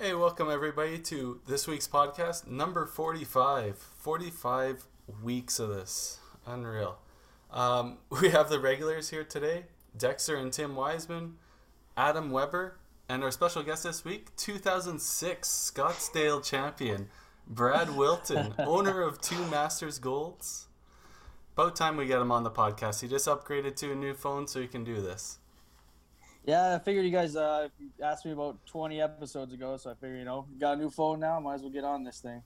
Hey, welcome everybody to this week's podcast, number 45. 45 weeks of this. Unreal. Um, we have the regulars here today Dexter and Tim Wiseman, Adam Weber, and our special guest this week, 2006 Scottsdale champion, Brad Wilton, owner of two Masters Golds. About time we get him on the podcast. He just upgraded to a new phone so he can do this. Yeah, I figured you guys uh, asked me about 20 episodes ago, so I figured, you know, got a new phone now, might as well get on this thing.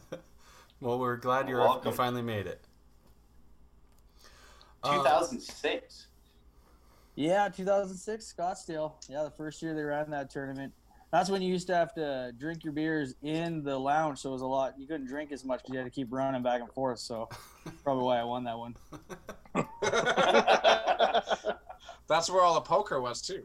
well, we're glad you're Welcome. you finally made it. 2006. Uh, yeah, 2006 Scottsdale. Yeah, the first year they ran that tournament. That's when you used to have to drink your beers in the lounge, so it was a lot. You couldn't drink as much because you had to keep running back and forth. So, probably why I won that one. That's where all the poker was too.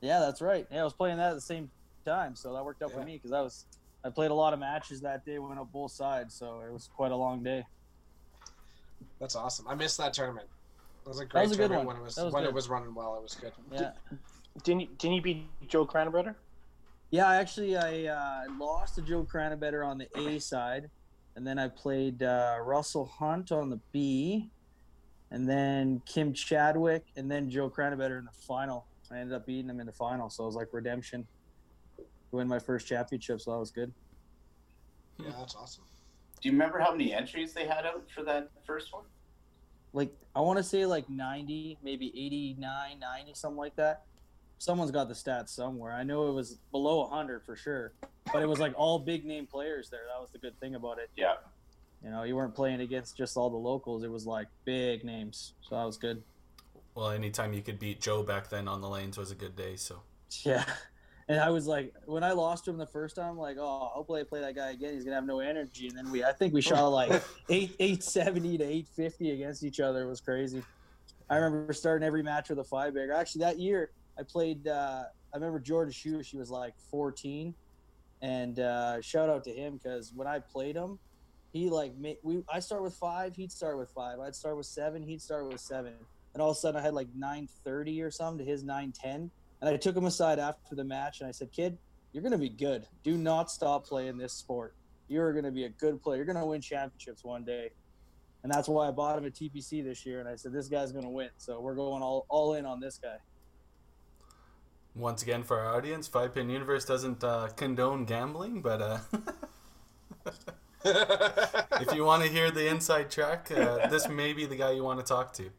Yeah, that's right. Yeah, I was playing that at the same time, so that worked out yeah. for me because I was I played a lot of matches that day, went up both sides, so it was quite a long day. That's awesome. I missed that tournament. It was a great was a tournament when it was, was when good. it was running well. It was good. Yeah. Didn't you, didn't you beat Joe Cranabretter? Yeah, actually, I uh, lost to Joe Cranabretter on the A side, and then I played uh, Russell Hunt on the B, and then Kim Chadwick, and then Joe Cranabretter in the final. I ended up beating him in the final, so it was like redemption. Win my first championship, so that was good. Yeah, that's awesome. Do you remember how many entries they had out for that first one? Like I want to say like 90, maybe 89, 90, something like that. Someone's got the stats somewhere. I know it was below 100 for sure, but it was like all big name players there. That was the good thing about it. Yeah. You know, you weren't playing against just all the locals. It was like big names, so that was good. Well, anytime you could beat Joe back then on the lanes was a good day. So yeah, and I was like, when I lost to him the first time, I'm like, oh, hopefully I play that guy again. He's gonna have no energy. And then we, I think we shot like eight eight seventy to eight fifty against each other. It was crazy. I remember starting every match with a five bagger. Actually, that year I played. Uh, I remember Jordan Shue. She was like 14, and uh, shout out to him because when I played him, he like we I start with five, he'd start with five. I'd start with seven, he'd start with seven. And all of a sudden, I had like nine thirty or something to his nine ten. And I took him aside after the match and I said, "Kid, you're gonna be good. Do not stop playing this sport. You're gonna be a good player. You're gonna win championships one day." And that's why I bought him a TPC this year. And I said, "This guy's gonna win. So we're going all all in on this guy." Once again, for our audience, Five Pin Universe doesn't uh, condone gambling, but. Uh... if you want to hear the inside track, uh, this may be the guy you want to talk to.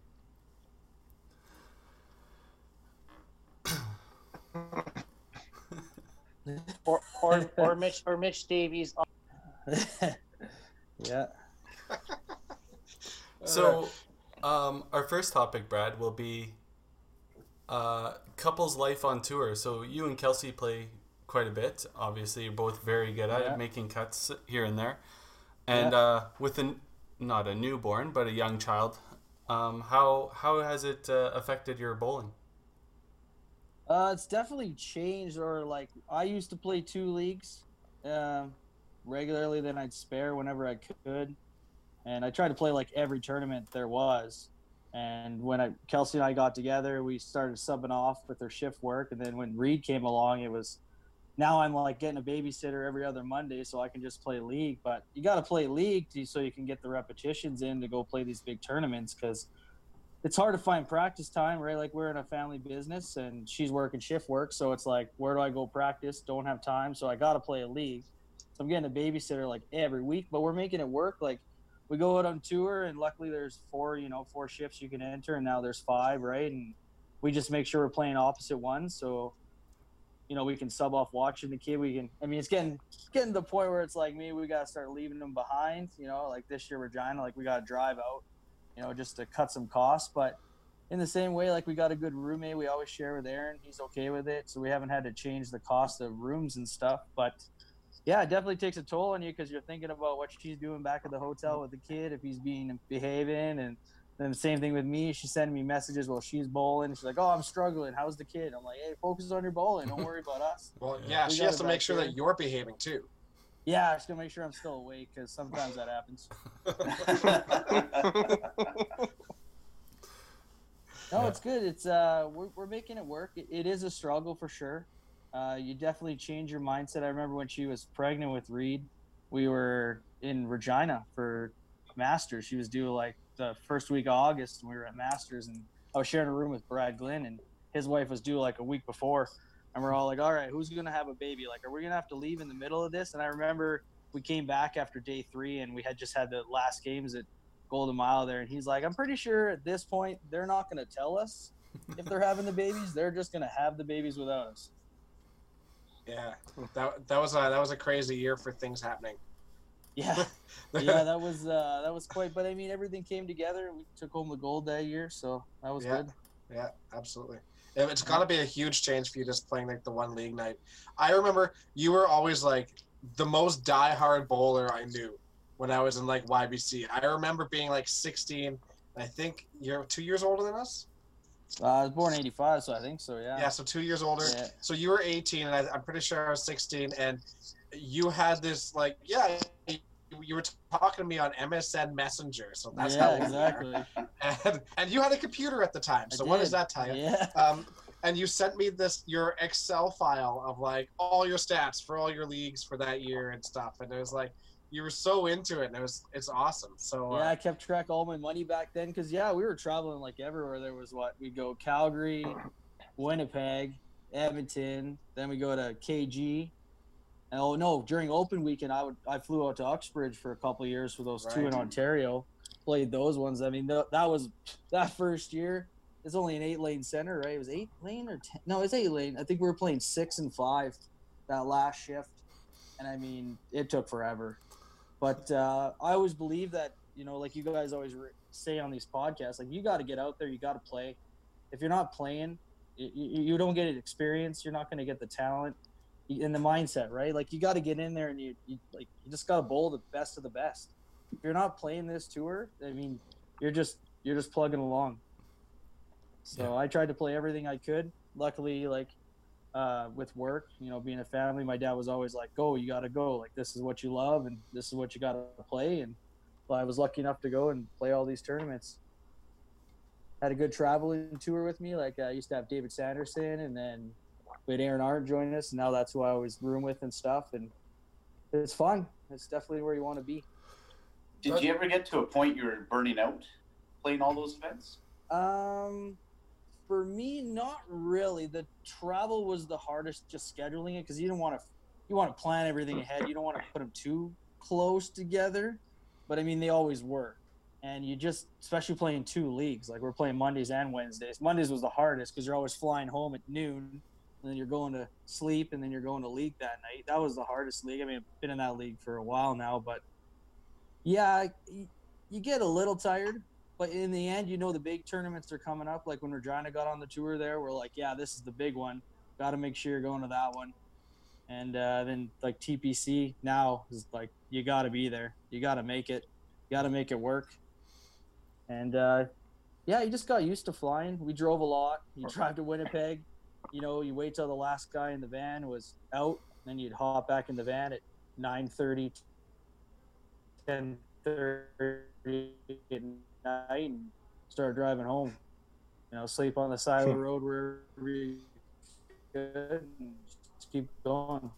or, or, or Mitch or Mitch Davies. yeah. So, um, our first topic, Brad, will be uh, couples life on tour. So you and Kelsey play quite a bit. Obviously, you're both very good at yeah. it, making cuts here and there. And yeah. uh, with a, not a newborn, but a young child, um, how how has it uh, affected your bowling? Uh, it's definitely changed. Or like I used to play two leagues uh, regularly, then I'd spare whenever I could, and I tried to play like every tournament there was. And when I, Kelsey and I got together, we started subbing off with her shift work. And then when Reed came along, it was now I'm like getting a babysitter every other Monday so I can just play league. But you got to play league to, so you can get the repetitions in to go play these big tournaments because it's hard to find practice time, right? Like we're in a family business and she's working shift work. So it's like, where do I go practice? Don't have time. So I got to play a league. So I'm getting a babysitter like every week, but we're making it work. Like we go out on tour and luckily there's four, you know, four shifts you can enter and now there's five, right? And we just make sure we're playing opposite ones. So you know, we can sub off watching the kid. We can, I mean, it's getting getting to the point where it's like me, we got to start leaving them behind. You know, like this year Regina, like we got to drive out, you know, just to cut some costs. But in the same way, like we got a good roommate, we always share with Aaron. He's okay with it, so we haven't had to change the cost of rooms and stuff. But yeah, it definitely takes a toll on you because you're thinking about what she's doing back at the hotel with the kid, if he's being behaving and then the same thing with me. She's sending me messages while she's bowling. She's like, "Oh, I'm struggling. How's the kid?" I'm like, "Hey, focus on your bowling. Don't worry about us." well, yeah, we she has to make sure that you're behaving too. Yeah, she's gonna make sure I'm still awake because sometimes that happens. no, it's good. It's uh, we're we're making it work. It, it is a struggle for sure. uh, you definitely change your mindset. I remember when she was pregnant with Reed, we were in Regina for Masters. She was due like the first week of August, and we were at Masters, and I was sharing a room with Brad Glynn, and his wife was due like a week before, and we're all like, "All right, who's gonna have a baby? Like, are we gonna have to leave in the middle of this?" And I remember we came back after day three, and we had just had the last games at Golden Mile there, and he's like, "I'm pretty sure at this point they're not gonna tell us if they're having the babies; they're just gonna have the babies without us." Yeah, that that was a that was a crazy year for things happening. Yeah, yeah, that was uh, that was quite. But I mean, everything came together. We took home the gold that year, so that was yeah. good. Yeah, absolutely. It's got to be a huge change for you just playing like the one league night. I remember you were always like the most die-hard bowler I knew when I was in like YBC. I remember being like 16. I think you're two years older than us. Uh, I was born '85, so I think so. Yeah. Yeah, so two years older. Yeah. So you were 18, and I, I'm pretty sure I was 16, and you had this like yeah you were talking to me on MSN Messenger, so that's yeah, how exactly. And, and you had a computer at the time, so what does that tell you? Yeah. Um, and you sent me this your Excel file of like all your stats for all your leagues for that year and stuff, and it was like you were so into it, and it was it's awesome. So yeah, uh, I kept track of all my money back then because yeah, we were traveling like everywhere. There was what we go Calgary, Winnipeg, Edmonton, then we go to KG, oh no, during open weekend, I would I flew out to Uxbridge for a couple years for those right. two in Ontario. Played those ones. I mean, th- that was that first year. It's only an eight lane center, right? It was eight lane or ten? No, it's eight lane. I think we were playing six and five that last shift, and I mean, it took forever. But uh, I always believe that you know, like you guys always re- say on these podcasts, like you got to get out there, you got to play. If you're not playing, you, you don't get experience. You're not going to get the talent in the mindset, right? Like you got to get in there and you, you like you just got to bowl the best of the best. If you're not playing this tour, I mean, you're just you're just plugging along. So yeah. I tried to play everything I could. Luckily, like uh, with work, you know, being a family, my dad was always like, "Go, you got to go. Like this is what you love, and this is what you got to play." And well, I was lucky enough to go and play all these tournaments. Had a good traveling tour with me. Like I used to have David Sanderson, and then we had Aaron Arndt joining us, and now that's who I always room with and stuff. And it's fun. It's definitely where you want to be. Did you ever get to a point you were burning out playing all those events? Um, for me, not really. The travel was the hardest, just scheduling it because you don't want to, you want to plan everything ahead. You don't want to put them too close together, but I mean they always were. And you just, especially playing two leagues, like we're playing Mondays and Wednesdays. Mondays was the hardest because you're always flying home at noon and then you're going to sleep, and then you're going to league that night. That was the hardest league. I mean, I've been in that league for a while now, but yeah, you get a little tired. But in the end, you know the big tournaments are coming up. Like when Regina got on the tour, there we're like, yeah, this is the big one. Got to make sure you're going to that one. And uh, then like TPC now is like you got to be there. You got to make it. You got to make it work. And uh, yeah, you just got used to flying. We drove a lot. You drive to Winnipeg you know, you wait till the last guy in the van was out, then you'd hop back in the van at 9.30, 10.30 at night and start driving home. You know, sleep on the side of the hmm. road wherever you could and just keep going.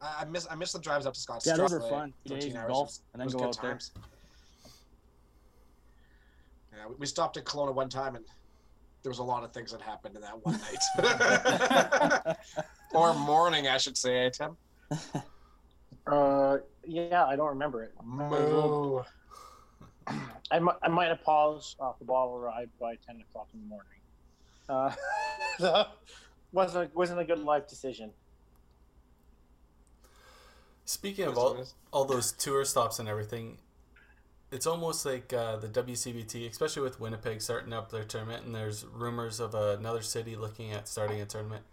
I miss I miss the drives up to Scotts. Yeah, those are fun. Days golf and then go out times. there. Yeah, we stopped at Kelowna one time, and there was a lot of things that happened in that one night, or morning, I should say, eh, Tim. Uh, yeah, I don't remember it. Moo. I, I might have paused off the ball ride by ten o'clock in the morning. Uh, wasn't a, wasn't a good life decision. Speaking of all, all those tour stops and everything, it's almost like uh, the WCBT, especially with Winnipeg starting up their tournament, and there's rumors of another city looking at starting a tournament.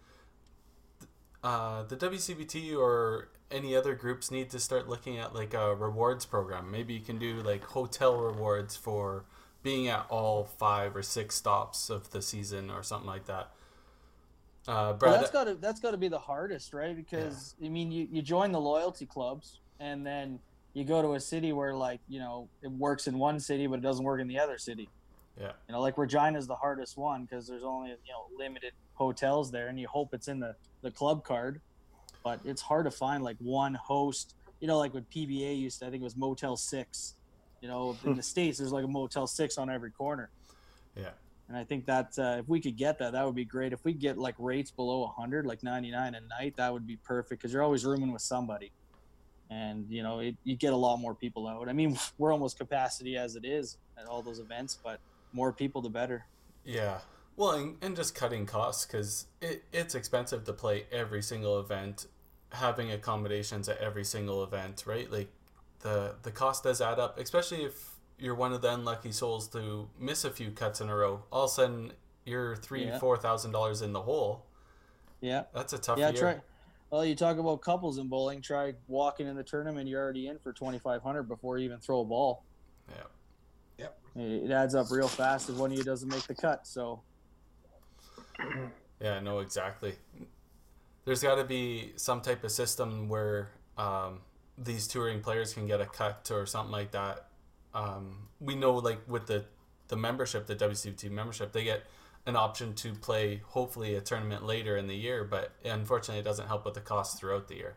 Uh, the WCBT or any other groups need to start looking at like a rewards program. Maybe you can do like hotel rewards for being at all five or six stops of the season or something like that. Uh, Brad, well, that's got to that's got to be the hardest, right? Because yeah. I mean, you, you join the loyalty clubs, and then you go to a city where like you know it works in one city but it doesn't work in the other city. Yeah. You know, like Regina's the hardest one because there's only you know limited hotels there, and you hope it's in the the club card, but it's hard to find like one host. You know, like with PBA used to, I think it was Motel Six. You know, in the states, there's like a Motel Six on every corner. Yeah. And I think that uh, if we could get that, that would be great. If we get like rates below 100, like 99 a night, that would be perfect because you're always rooming with somebody, and you know it, you get a lot more people out. I mean, we're almost capacity as it is at all those events, but more people the better. Yeah. Well, and, and just cutting costs because it, it's expensive to play every single event, having accommodations at every single event, right? Like the the cost does add up, especially if you're one of the unlucky souls to miss a few cuts in a row. All of a sudden, you're three, Yeah. four thousand dollars in the hole. Yeah. That's a tough yeah, year. try. Well, you talk about couples in bowling. Try walking in the tournament, you're already in for 2,500 before you even throw a ball. Yeah. It adds up real fast if one of you doesn't make the cut. So Yeah, no, exactly. There's got to be some type of system where um, these touring players can get a cut or something like that. Um, we know, like with the the membership, the WCT membership, they get an option to play hopefully a tournament later in the year, but unfortunately, it doesn't help with the cost throughout the year.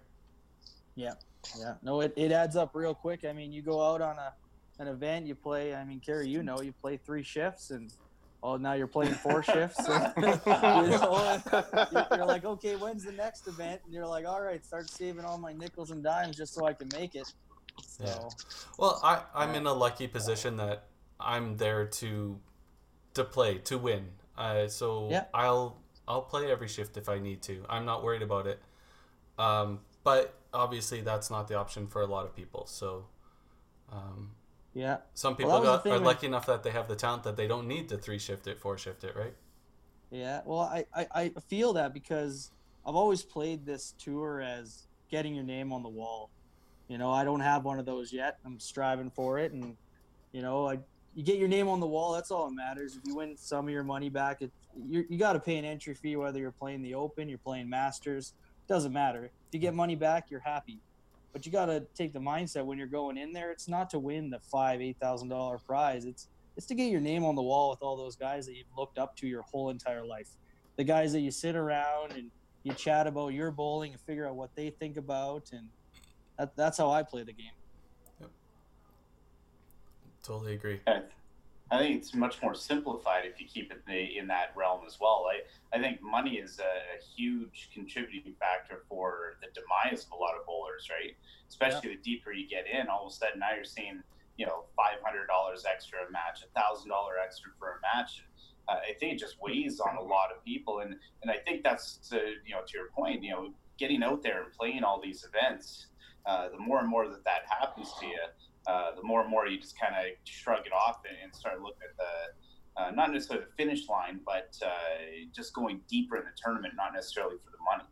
yeah, yeah. No, it, it adds up real quick. I mean, you go out on a an event, you play. I mean, Kerry, you know, you play three shifts, and oh, now you're playing four shifts. and, you know, you're, you're like, okay, when's the next event? And you're like, all right, start saving all my nickels and dimes just so I can make it. So Yeah. Well, I I'm in a lucky position that I'm there to to play to win. Uh, so Yeah. I'll I'll play every shift if I need to. I'm not worried about it. Um, but obviously that's not the option for a lot of people. So um, yeah, some people the got, are with- lucky enough that they have the talent that they don't need to three shift it, four shift it, right? Yeah, well, I, I, I feel that because I've always played this tour as getting your name on the wall. You know, I don't have one of those yet. I'm striving for it, and you know, I you get your name on the wall. That's all that matters. If you win some of your money back, it you you got to pay an entry fee whether you're playing the Open, you're playing Masters. Doesn't matter. If you get money back, you're happy. But you got to take the mindset when you're going in there. It's not to win the five, eight thousand dollar prize. It's it's to get your name on the wall with all those guys that you've looked up to your whole entire life. The guys that you sit around and you chat about your bowling and figure out what they think about, and that, that's how I play the game. Yep. Totally agree. I, I think it's much more simplified if you keep it in, in that realm as well. I, I think money is a, a huge contributing factor for the demise of a lot of bowlers, right? Especially the deeper you get in, all of a sudden now you're seeing, you know, five hundred dollars extra a match, a thousand dollar extra for a match. Uh, I think it just weighs on a lot of people, and and I think that's to you know to your point, you know, getting out there and playing all these events. Uh, the more and more that that happens to you, uh, the more and more you just kind of shrug it off and, and start looking at the uh, not necessarily the finish line, but uh, just going deeper in the tournament, not necessarily for the money.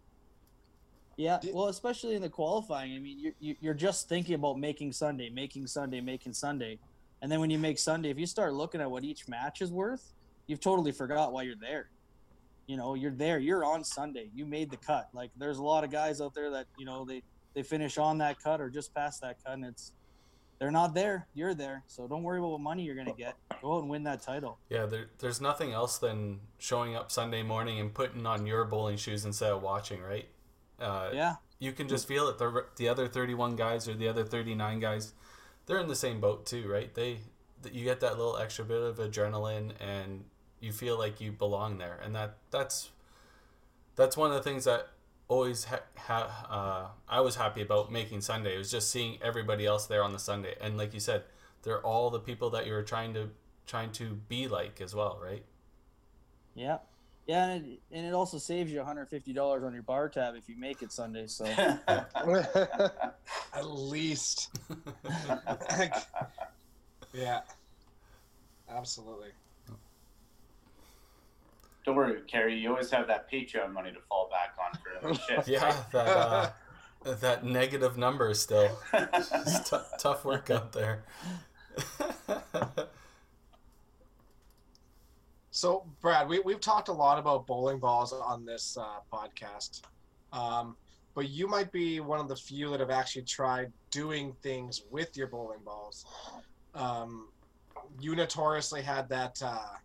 Yeah, well, especially in the qualifying. I mean, you're, you're just thinking about making Sunday, making Sunday, making Sunday. And then when you make Sunday, if you start looking at what each match is worth, you've totally forgot why you're there. You know, you're there, you're on Sunday, you made the cut. Like, there's a lot of guys out there that, you know, they, they finish on that cut or just past that cut, and it's, they're not there, you're there. So don't worry about what money you're going to get. Go out and win that title. Yeah, there, there's nothing else than showing up Sunday morning and putting on your bowling shoes instead of watching, right? Uh, Yeah. you can just feel it. The the other thirty one guys or the other thirty nine guys, they're in the same boat too, right? They you get that little extra bit of adrenaline and you feel like you belong there, and that that's that's one of the things that always ha- ha- uh, I was happy about making Sunday. It was just seeing everybody else there on the Sunday, and like you said, they're all the people that you're trying to trying to be like as well, right? Yeah. Yeah, and it, and it also saves you $150 on your bar tab if you make it Sunday. So. At least. yeah. Absolutely. Don't worry, Kerry. You always have that Patreon money to fall back on for. Yeah, that uh, that negative number is still. T- tough work out there. So, Brad, we, we've talked a lot about bowling balls on this uh, podcast. Um, but you might be one of the few that have actually tried doing things with your bowling balls. Um, you notoriously had that uh,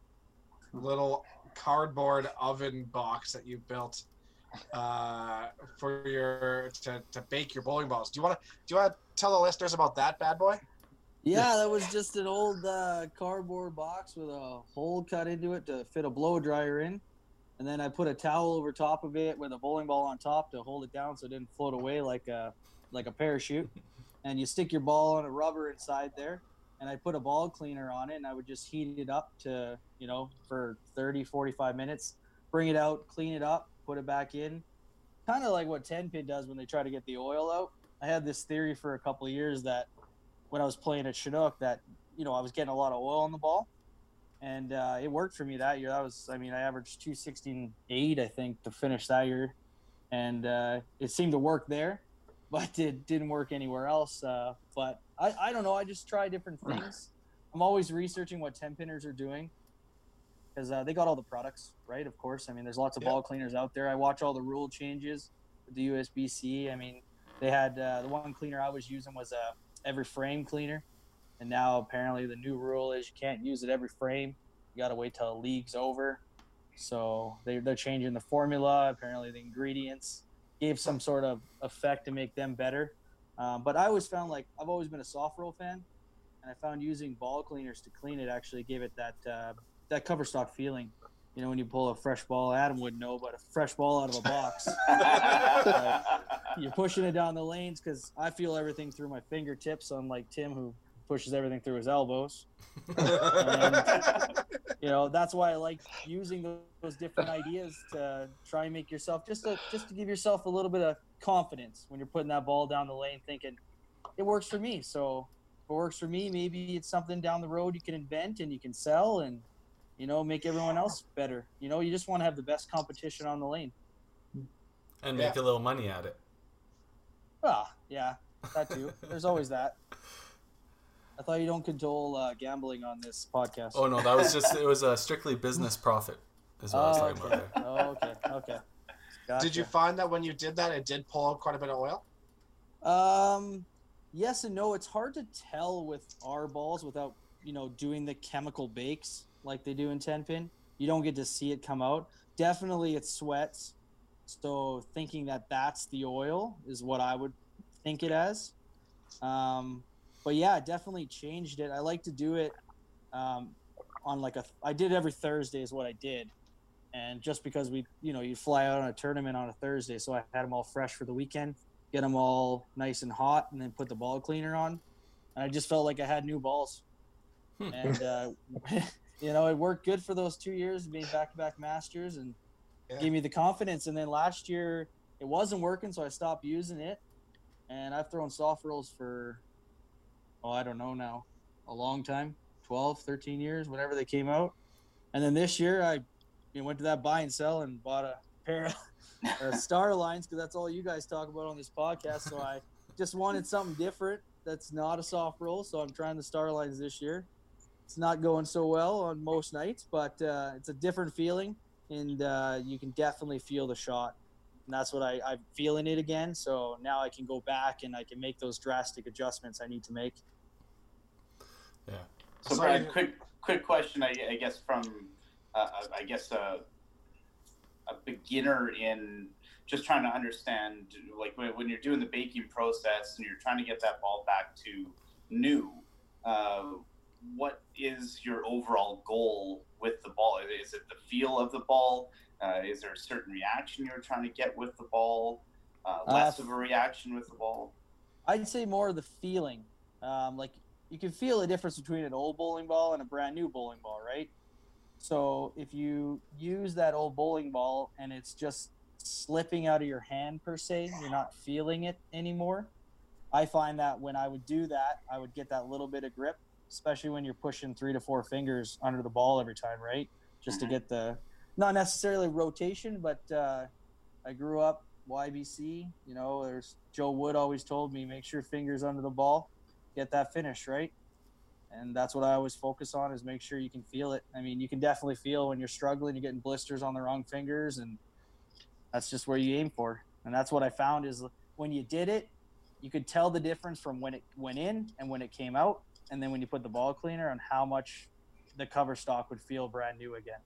little cardboard oven box that you built uh, for your to, to bake your bowling balls. Do you want to do you want to tell the listeners about that bad boy? Yeah, that was just an old uh, cardboard box with a hole cut into it to fit a blow dryer in. And then I put a towel over top of it with a bowling ball on top to hold it down so it didn't float away like a like a parachute. And you stick your ball on a rubber inside there. And I put a ball cleaner on it and I would just heat it up to, you know, for 30, 45 minutes. Bring it out, clean it up, put it back in. Kind of like what 10 pin does when they try to get the oil out. I had this theory for a couple of years that when I was playing at Chinook that you know I was getting a lot of oil on the ball, and uh, it worked for me that year. That was I mean I averaged two sixteen eight I think to finish that year, and uh, it seemed to work there, but it didn't work anywhere else. Uh, but I I don't know. I just try different things. I'm always researching what ten pinners are doing. Because uh, they got all the products, right? Of course. I mean, there's lots of Yeah. ball cleaners out there. I watch all the rule changes, the USBC. I mean, they had uh, the one cleaner I was using was a every frame cleaner, and now apparently the new rule is you can't use it every frame. You got to wait till the league's over. So they they're changing the formula. Apparently the ingredients gave some sort of effect to make them better. Um, but I always found like I've always been a soft roll fan, and I found using ball cleaners to clean it actually gave it that uh, that cover stock feeling. You know, when you pull a fresh ball, Adam wouldn't know, but a fresh ball out of a box you're pushing it down the lanes because I feel everything through my fingertips, unlike Tim who pushes everything through his elbows. You know, that's why I like using those, those different ideas to try and make yourself just to just to give yourself a little bit of confidence when you're putting that ball down the lane, thinking it works for me. So if it works for me, maybe it's something down the road you can invent and you can sell and you know make everyone else better. You know, you just want to have the best competition on the lane. and make a little money at it. Ah, yeah, that too. There's always that. I thought you don't condole uh, gambling on this podcast. Oh no, that was just it was a strictly business profit. Is what I was Oh, talking okay. about there. Oh, okay, okay. Gotcha. Did you find that when you did that, it did pull out quite a bit of oil? Um, yes and no. It's hard to tell with our balls without you know doing the chemical bakes like they do in ten pin. You don't get to see it come out. Definitely, it sweats. So thinking that that's the oil is what I would think it as. Um, but yeah, it definitely changed it. I like to do it um, on like a. I did every Thursday is what I did, and just because we, you know, you fly out on a tournament on a Thursday, so I had them all fresh for the weekend get them all nice and hot, and then put the ball cleaner on. And I just felt like I had new balls. Hmm. And uh, you know, it worked good for those two years, being back-to-back masters, and Yeah. gave me the confidence. And then last year it wasn't working, so I stopped using it. And I've thrown soft rolls for, oh, I don't know now, a long time 12, 13 years, whenever they came out. And then this year I you know, went to that buy and sell and bought a pair of uh, star lines because that's all you guys talk about on this podcast. So I just wanted something different that's not a soft roll. So I'm trying the star lines this year. It's not going so well on most nights, but uh, it's a different feeling, and uh, you can definitely feel the shot. And that's what I, I'm feeling it again. So now I can go back and I can make those drastic adjustments I need to make. Yeah. So, Sorry. Brad, quick, quick question. I, I guess from, uh, I guess a, a beginner in just trying to understand, like when, when you're doing the baking process and you're trying to get that ball back to new. Uh, what is your overall goal with the ball? Is it the feel of the ball? Uh, is there a certain reaction you're trying to get with the ball? Uh, less Uh, of a reaction with the ball? I'd say more of the feeling. Um, like you can feel the difference between an old bowling ball and a brand new bowling ball, right? So if you use that old bowling ball and it's just slipping out of your hand per se, you're not feeling it anymore. I find that when I would do that, I would get that little bit of grip, especially when you're pushing three to four fingers under the ball every time, right? Just to Mhm. get the not necessarily rotation, but uh, I grew up YBC. You know, there's Joe Wood always told me make sure fingers under the ball, get that finish right, and that's what I always focus on is make sure you can feel it. I mean, you can definitely feel when you're struggling, you're getting blisters on the wrong fingers, and that's just where you aim for. and that's what I found is when you did it, you could tell the difference from when it went in and when it came out, and then when you put the ball cleaner on how much the cover stock would feel brand new again.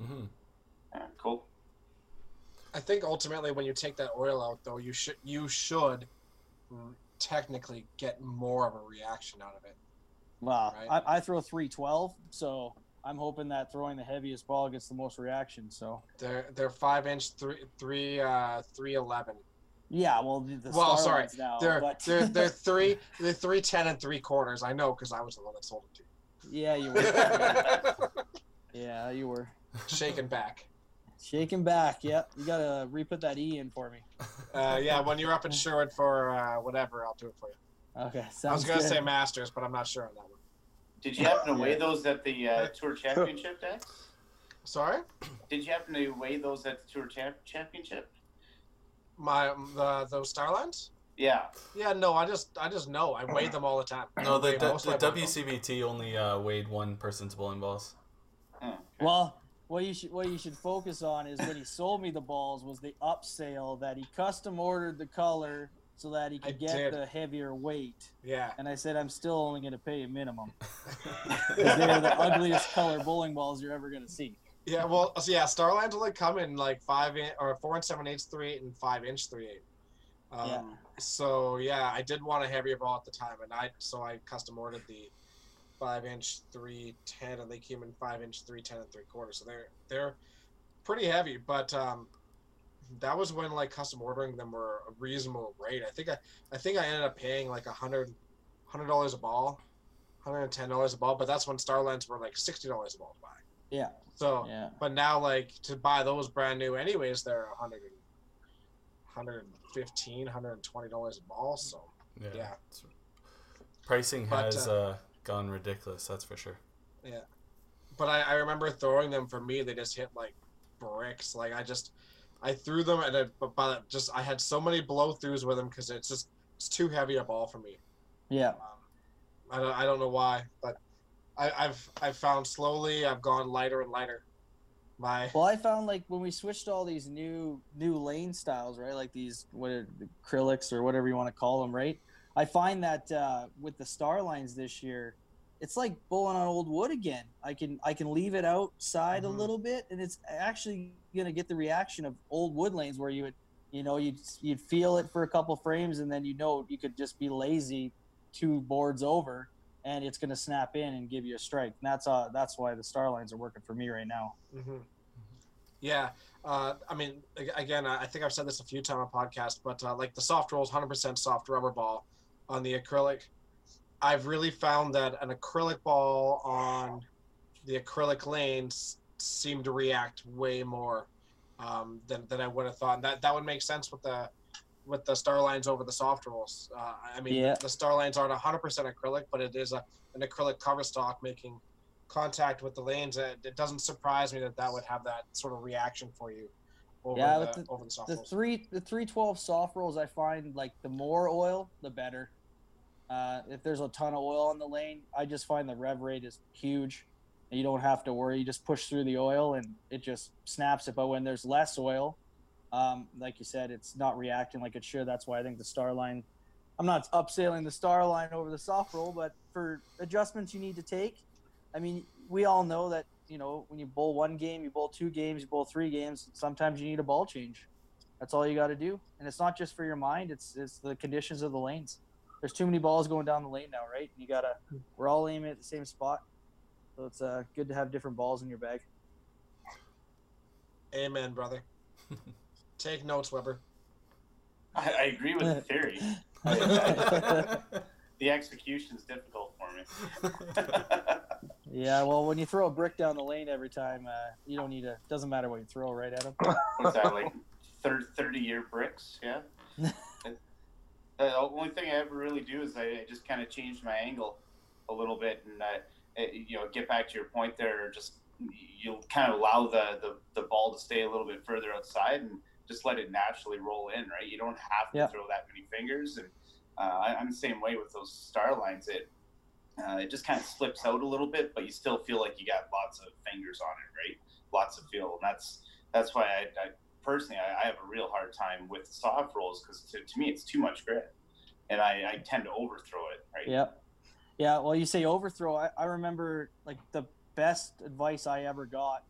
Mm-hmm. Yeah, cool. I think ultimately when you take that oil out though, you should you should technically get more of a reaction out of it. Wow, Right. I, I throw three twelve, so I'm hoping that throwing the heaviest ball gets the most reaction. So They're they're five inch three three uh three eleven. Yeah, well the, the Well, sorry, Starlines now, They're but they're they're three they're three ten and three quarters. I know because I was the one that sold it yeah, you were, yeah, you were. Shaking back. shaking back. Yep, you gotta re-put that e in for me. Uh, yeah, when you're up in Sherwood for uh, whatever, I'll do it for you. Okay, sounds I was gonna good. say Masters, but I'm not sure on that one. Did you happen to weigh Yeah. those at the uh, Tour Championship, Dex? Sorry, Did you happen to weigh those at the Tour champ- Championship? My the those Starlines. Yeah. Yeah, no, I just I just know I weigh them all the time. No, the, weigh the, most the of my bowling balls. WCBT only uh, weighed one person's bowling balls. Oh. Well, what you should what you should focus on is when he sold me the balls was the upsale that he custom ordered the color so that he I could get did. the heavier weight. Yeah. And I said I'm still only going to pay a minimum because they're the ugliest color bowling balls you're ever going to see. Yeah, well, so yeah, Starlines only come in like five in, or four and seven eighths, three eight, and five inch three eight. Um, Yeah. So yeah, I did want a heavier ball at the time, and I so I custom ordered the five inch three ten, and they came in five inch three ten and three quarters. So they're they're pretty heavy, but um, that was when like custom ordering them were a reasonable rate. I think I I think I ended up paying like a hundred hundred dollars a ball, hundred and ten dollars a ball, but that's when Starlines were like sixty dollars a ball to buy. Yeah. So. Yeah. But now, like to buy those brand new, anyways, they're 100, 115 120 dollars a ball. So Yeah. Yeah. Pricing But, has uh, uh, gone ridiculous, that's for sure. Yeah, but I, I remember throwing them. For me, they just hit like bricks. Like I just, I threw them and it, but just I had so many blow throughs with them because it's just it's too heavy a ball for me. Yeah. Um, I don't I don't know why, but I, I've I've found slowly I've gone lighter and lighter. My Well, I found like when we switched to all these new new lane styles, right? Like these what are the acrylics or whatever you want to call them, right? I find that uh, with the star lines this year, it's like bowling on old wood again. I can I can leave it outside Mhm. a little bit, and it's actually gonna get the reaction of old wood lanes where you would, you know, you'd you'd feel it for a couple frames, and then you know you could just be lazy two boards over, and it's gonna snap in and give you a strike. And that's uh that's why the star lines are working for me right now. hmm Yeah, uh, I mean, again, I I think I've said this a few times on podcast, but uh, like the soft rolls, 100% soft rubber ball on the acrylic. I've really found that an acrylic ball on the acrylic lanes seem to react way more um, than, than I would have thought. And that that would make sense with the with the star lines over the soft rolls. Uh, I mean, Yeah. the star lines aren't 100% acrylic, but it is a, an acrylic cover stock making contact with the lanes. Uh, It doesn't surprise me that that would have that sort of reaction for you over, Yeah, the, but over the soft the rolls. three the three twelve soft rolls I find like the more oil the better. Uh, if there's a ton of oil on the lane, I just find the rev rate is huge. And you don't have to worry. You just push through the oil and it just snaps it. But when there's less oil, um, like you said, it's not reacting like it should. That's why I think the star line. I'm not upsailing the star line over the soft roll, but for adjustments you need to take, I mean, we all know that you know when you bowl one game, you bowl two games, you bowl three games. Sometimes you need a ball change. That's all you got to do, and it's not just for your mind. It's it's the conditions of the lanes. There's too many balls going down the lane now, right? You gotta. We're all aiming at the same spot, so it's uh, good to have different balls in your bag. Amen, brother. Take notes, Weber. I, I agree with the theory. the execution's difficult for me. Yeah, well, when you throw a brick down the lane every time, uh, you don't need a. Doesn't matter what you throw, right, Adam? What's that like? 30 year bricks? Yeah. the only thing I ever really do is I, I just kind of change my angle a little bit and uh, you know get back to your point there. Just you'll kind of allow the, the the ball to stay a little bit further outside and just let it naturally roll in. Right. You don't have to Yeah. throw that many fingers. And uh, I, I'm the same way with those star lines. It uh, it just kind of slips out a little bit, but you still feel like you got lots of fingers on it. Right. Lots of feel, and that's that's why I, I personally, I, I have a real hard time with soft rolls because to, to me it's too much grit, and I, I tend to overthrow it. Right. Yep. Yeah. Well, you say overthrow. I, I remember like the best advice I ever got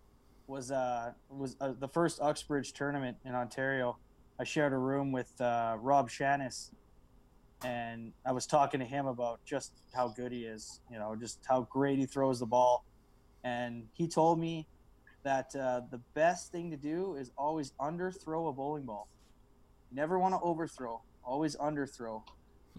was uh was uh, the first Uxbridge tournament in Ontario. I shared a room with uh, Rob Shannis, and I was talking to him about just how good he is. You know, just how great he throws the ball, and he told me that uh, the best thing to do is always underthrow a bowling ball. Never want to overthrow. Always underthrow.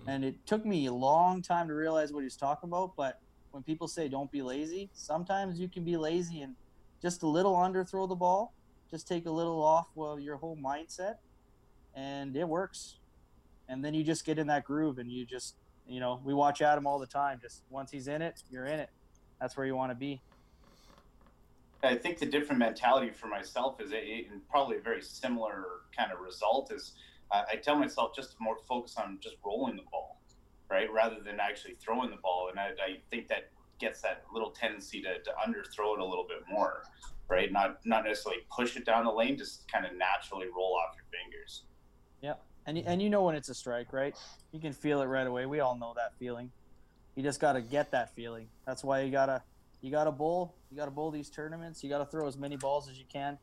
And it took me a long time to realize what he was talking about. But when people say don't be lazy, sometimes you can be lazy and just a little under throw the ball, just take a little off well your whole mindset, and it works. And then you just get in that groove, and you just you know we watch Adam all the time. Just once he's in it, you're in it. That's where you want to be. I think the different mentality for myself is a, and probably a very similar kind of result is uh, I tell myself just to more focus on just rolling the ball, right, rather than actually throwing the ball. And I, I think that gets that little tendency to, to underthrow it a little bit more, right? Not not necessarily push it down the lane, just kind of naturally roll off your fingers. Yeah, and y- and you know when it's a strike, right? You can feel it right away. We all know that feeling. You just got to get that feeling. That's why you gotta you gotta bowl. You gotta bowl these tournaments. You gotta throw as many balls as you can.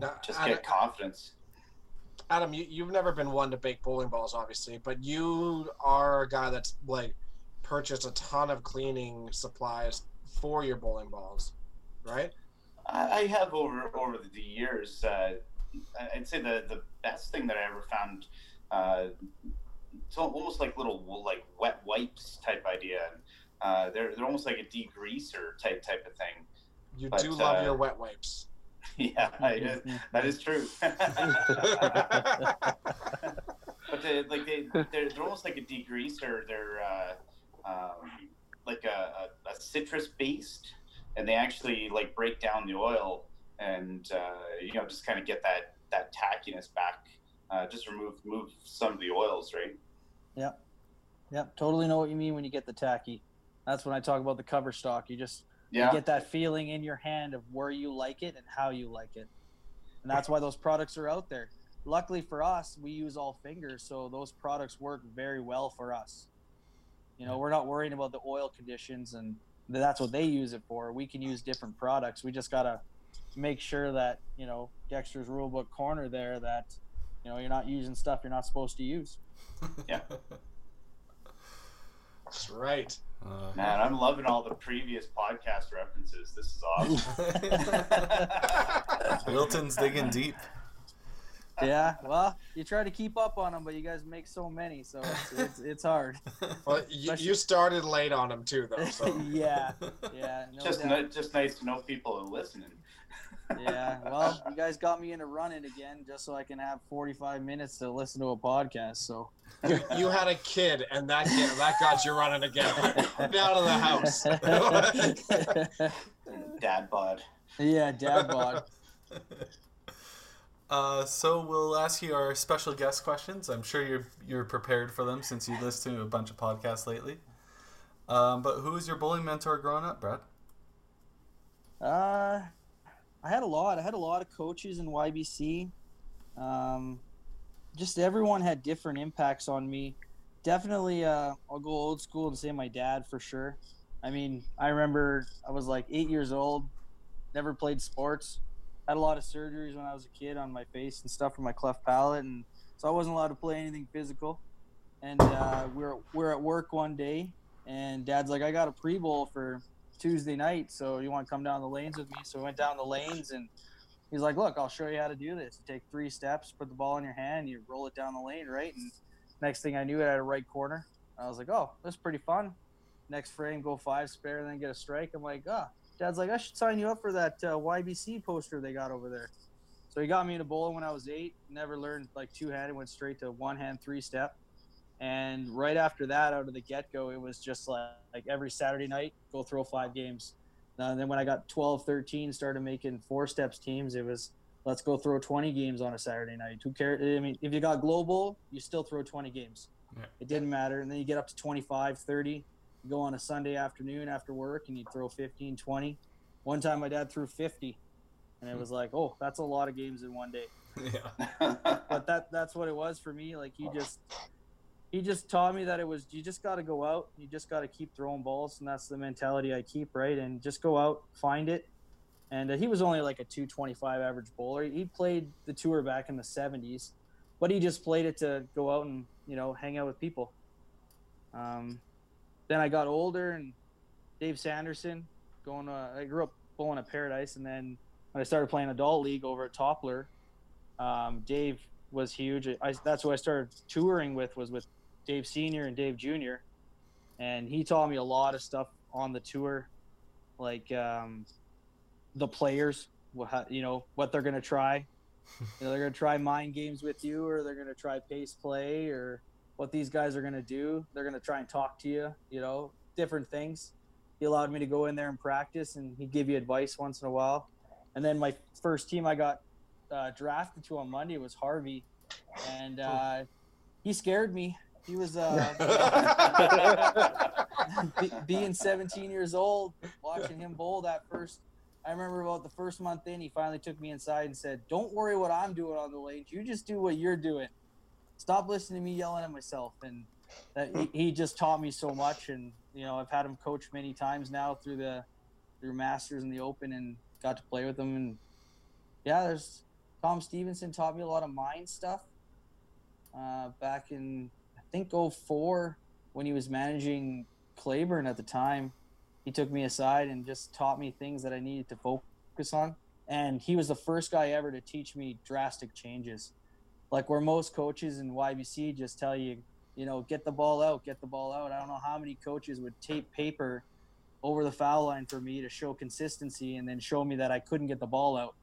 Now, Just Adam, get confidence. Adam, you, you've never been one to bake bowling balls, obviously, but you are a guy that's like purchased a ton of cleaning supplies for your bowling balls, right? I I have over over the years. Uh, I'd say the the best thing that I ever found. Uh, it's almost like little like wet wipes type idea. Uh, they're they're almost like a degreaser type type of thing. You But, do love uh, your wet wipes. yeah, I, that is true. but they, like they they're, they're almost like a degreaser. They're uh, um, like a, a, a citrus based, and they actually like break down the oil and uh, you know just kind of get that that tackiness back. Uh, just remove move some of the oils, right? Yep. Yep. Totally know what you mean when you get the tacky. That's when I talk about the cover stock. You just Yeah. you get that feeling in your hand of where you like it and how you like it. And that's why those products are out there. Luckily for us, we use all fingers, so those products work very well for us. You know, we're not worrying about the oil conditions and that's what they use it for. We can use different products. We just got to make sure that, you know, Dexter's rulebook corner there that you know, you're not using stuff you're not supposed to use. Yeah. That's right. Uh, Man, I'm loving all the previous podcast references. This is awesome. Wilton's digging deep. Yeah, well, you try to keep up on them, but you guys make so many, so it's it's, it's hard. Well, you, you started late on them too, though. So yeah, yeah, no just doubt. just nice to know people are listening. yeah. Well, you guys got me into running again, just so I can have 45 minutes to listen to a podcast. So you, you had a kid, and that kid, that got you running again. Get out of the house. Dad bod. yeah, dad bod. Uh, so we'll ask you our special guest questions. I'm sure you're you're prepared for them since you listened to a bunch of podcasts lately. Um, but who was your bowling mentor growing up, Brad? Uh, I had a lot. I had a lot of coaches in YBC. Um, just everyone had different impacts on me. Definitely, uh, I'll go old school and say my dad for sure. I mean, I remember I was like eight years old, never played sports, had a lot of surgeries when I was a kid on my face and stuff for my cleft palate, and so I wasn't allowed to play anything physical. And uh, we're we're at work one day, and Dad's like, "I got a pre bowl for Tuesday night, so you want to come down the lanes with me?" So we went down the lanes, and he's like, "Look, I'll show you how to do this. You take three steps, put the ball in your hand, you roll it down the lane, right?" And next thing I knew, it had a right corner. I was like, "Oh, that's pretty fun." Next frame, go five spare, then get a strike. I'm like, "Ah." Dad's like, "I should sign you up for that uh, YBC poster they got over there." So he got me into bowling when I was eight. Never learned like two handed, went straight to one hand three step. And right after that, out of the get go, it was just like, like every Saturday night, go throw five games. Uh, and then when I got 12, 13, started making four steps teams, it was let's go throw 20 games on a Saturday night. Who cares? I mean, if you got global, you still throw 20 games. Yeah. It didn't matter. And then you get up to 25, 30. You go on a Sunday afternoon after work and you throw 15, 20. One time my dad threw 50. and it was like, oh, that's a lot of games in one day. yeah. But that that's what it was for me. Like he just he just taught me that it was you just got to go out, you just got to keep throwing balls, and that's the mentality I keep, right? And just go out, find it. And uh, he was only like a 225 average bowler. He played the tour back in the 70s, but he just played it to go out and you know hang out with people. Um, then I got older and Dave Sanderson going. To, I grew up bowling at Paradise, and then when I started playing adult league over at Toppler, um, Dave was huge. I, that's who I started touring with was with Dave Senior and Dave Junior, and he taught me a lot of stuff on the tour, like um, the players, what you know what they're gonna try. You know, they're gonna try mind games with you, or they're gonna try pace play, or what these guys are gonna do. They're gonna try and talk to you. You know, different things. He allowed me to go in there and practice, and he'd give you advice once in a while. And then my first team I got uh, drafted to on Monday was Harvey, and uh, he scared me. He was uh, being 17 years old, watching him bowl that first. I remember about the first month in, he finally took me inside and said, "Don't worry what I'm doing on the lanes. You just do what you're doing. Stop listening to me yelling at myself." And that he, he just taught me so much. And you know, I've had him coach many times now through the through Masters and the Open, and got to play with him. And yeah, there's Tom Stevenson taught me a lot of mind stuff. Uh, back in I think 04 when he was managing Claiborne at the time, he took me aside and just taught me things that I needed to focus on. And he was the first guy ever to teach me drastic changes. Like where most coaches in YBC just tell you, you know, get the ball out, get the ball out. I don't know how many coaches would tape paper over the foul line for me to show consistency and then show me that I couldn't get the ball out.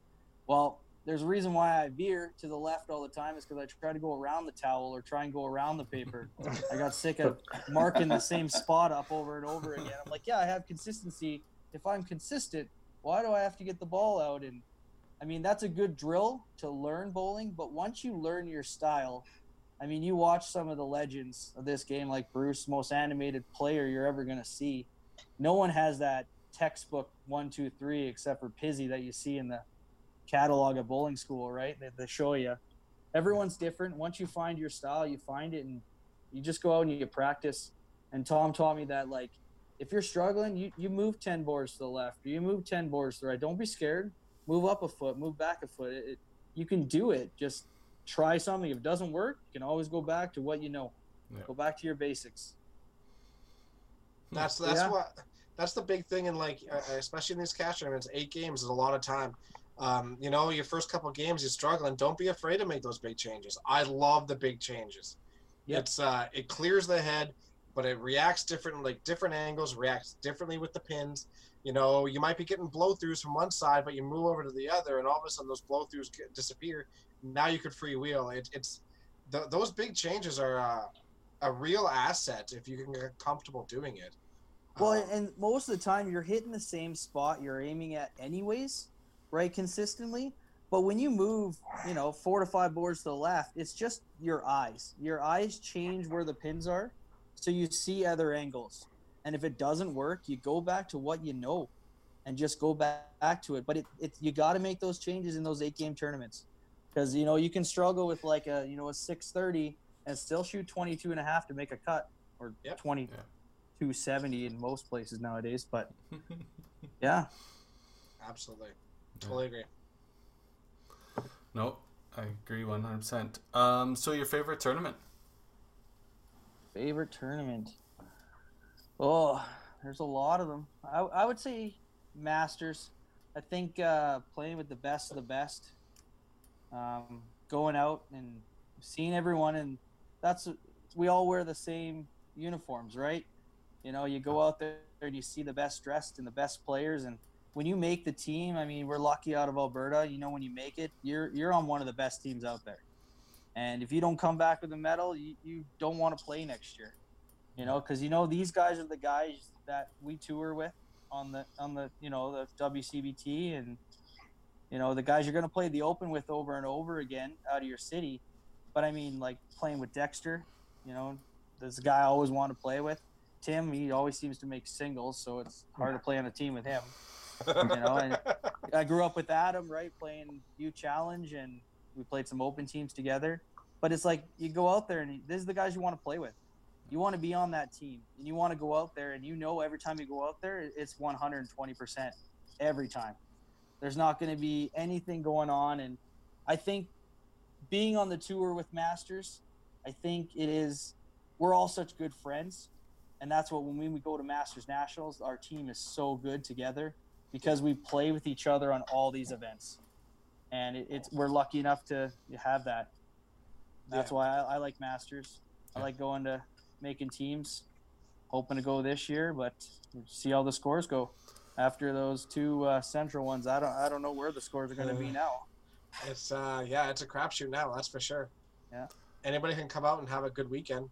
Well, there's a reason why I veer to the left all the time is because I try to go around the towel or try and go around the paper. I got sick of marking the same spot up over and over again. I'm like, yeah, I have consistency. If I'm consistent, why do I have to get the ball out? And I mean, that's a good drill to learn bowling. But once you learn your style, I mean, you watch some of the legends of this game, like Bruce, most animated player you're ever going to see. No one has that textbook one, two, three, except for Pizzy that you see in the catalog of bowling school, right? They, they show you. Everyone's different. Once you find your style, you find it, and you just go out and you practice. And Tom taught me that, like, if you're struggling, you, you move 10 boards to the left, you move 10 boards to the right. Don't be scared. Move up a foot, move back a foot. It, it, you can do it. Just try something. If it doesn't work, you can always go back to what you know. Yeah. Go back to your basics. That's that's Yeah. what that's the big thing in like uh, especially in these cash tournaments. Eight games is a lot of time. Um, you know, your first couple games you're struggling. Don't be afraid to make those big changes. I love the big changes. Yep. It's uh, it clears the head, but it reacts different, like different angles, reacts differently with the pins. You know, you might be getting blow throughs from one side, but you move over to the other, and all of a sudden those blow throughs disappear. Now you could freewheel. It, it's th- those big changes are uh, a real asset if you can get comfortable doing it. Well, Um, and most of the time you're hitting the same spot you're aiming at anyways, right? Consistently. But when you move, you know, four to five boards to the left, it's just your eyes. Your eyes change where the pins are, so you see other angles. And if it doesn't work, you go back to what you know, and just go back, back to it. But it, it you got to make those changes in those eight game tournaments, because you know you can struggle with like a you know a six thirty and still shoot 22 and a half to make a cut, or Yep. 20 Yeah. 270 in most places nowadays. But yeah, Absolutely. Totally agree. no, I agree 100%. Um, so your favorite tournament? favorite tournament. Oh, there's a lot of them. I, I would say Masters. I think uh, playing with the best of the best, um, going out and seeing everyone, and that's we all wear the same uniforms, right? You know, you go out there and you see the best dressed and the best players, and when you make the team, I mean, we're lucky out of Alberta. You know, when you make it, you're you're on one of the best teams out there. And if you don't come back with a medal, you, you don't want to play next year. You know, because you know these guys are the guys that we tour with on the on the you know the WCBT and you know the guys you're going to play the Open with over and over again out of your city. But I mean, like playing with Dexter, you know, this guy I always want to play with. Tim, he always seems to make singles, so it's hard to play on a team with him. you know, and I grew up with Adam, right, playing U Challenge, and we played some open teams together. But it's like you go out there, and this is the guys you want to play with. You want to be on that team, and you want to go out there, and you know every time you go out there, it's 120 percent every time. There's not going to be anything going on, and I think being on the tour with Masters, I think it is. We're all such good friends, and that's what when we go to Masters Nationals, our team is so good together because we play with each other on all these events, and it, it's we're lucky enough to have that. That's Yeah. why I, I like Masters. I like going to making teams. Hoping to go this year, but we'll see how the scores go. After those two uh, central ones, I don't I don't know where the scores are going to be Uh, now. It's uh yeah, it's a crapshoot now. That's for sure. Yeah. Anybody can come out and have a good weekend.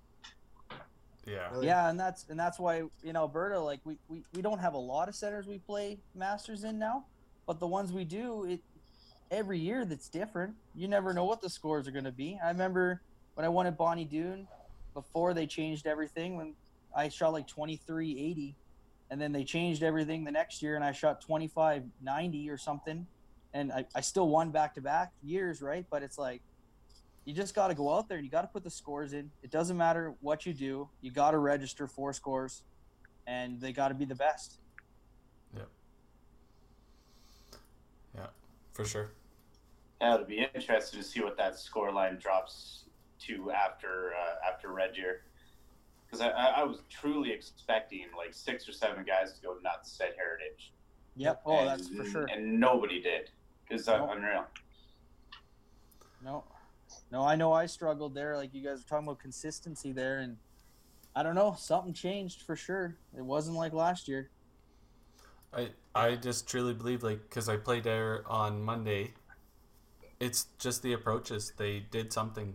Yeah. Really. Yeah, and that's and that's why in Alberta, like we, we, we don't have a lot of centers we play masters in now, but the ones we do, it every year that's different. You never know what the scores are going to be. I remember when I won at Bonnie Doon, before they changed everything, when I shot like twenty three eighty, and then they changed everything the next year, and I shot twenty five ninety or something, and I, I still won back to back years, right? But it's like you just got to go out there and you got to put the scores in. It doesn't matter what you do. You got to register four scores, and they got to be the best. Yeah. Yeah, for sure. Yeah, it'll be interesting to see what that score line drops to after uh, after Red Deer, because I, I, I was truly expecting like six or seven guys to go nuts at Heritage. Yep. Oh, and, that's for sure. And nobody did. It's Nope. unreal. No, no, I know I struggled there. Like you guys are talking about consistency there, and I don't know, something changed for sure. It wasn't like last year. I I just truly believe like because I played there on Monday. It's just the approaches. They did something.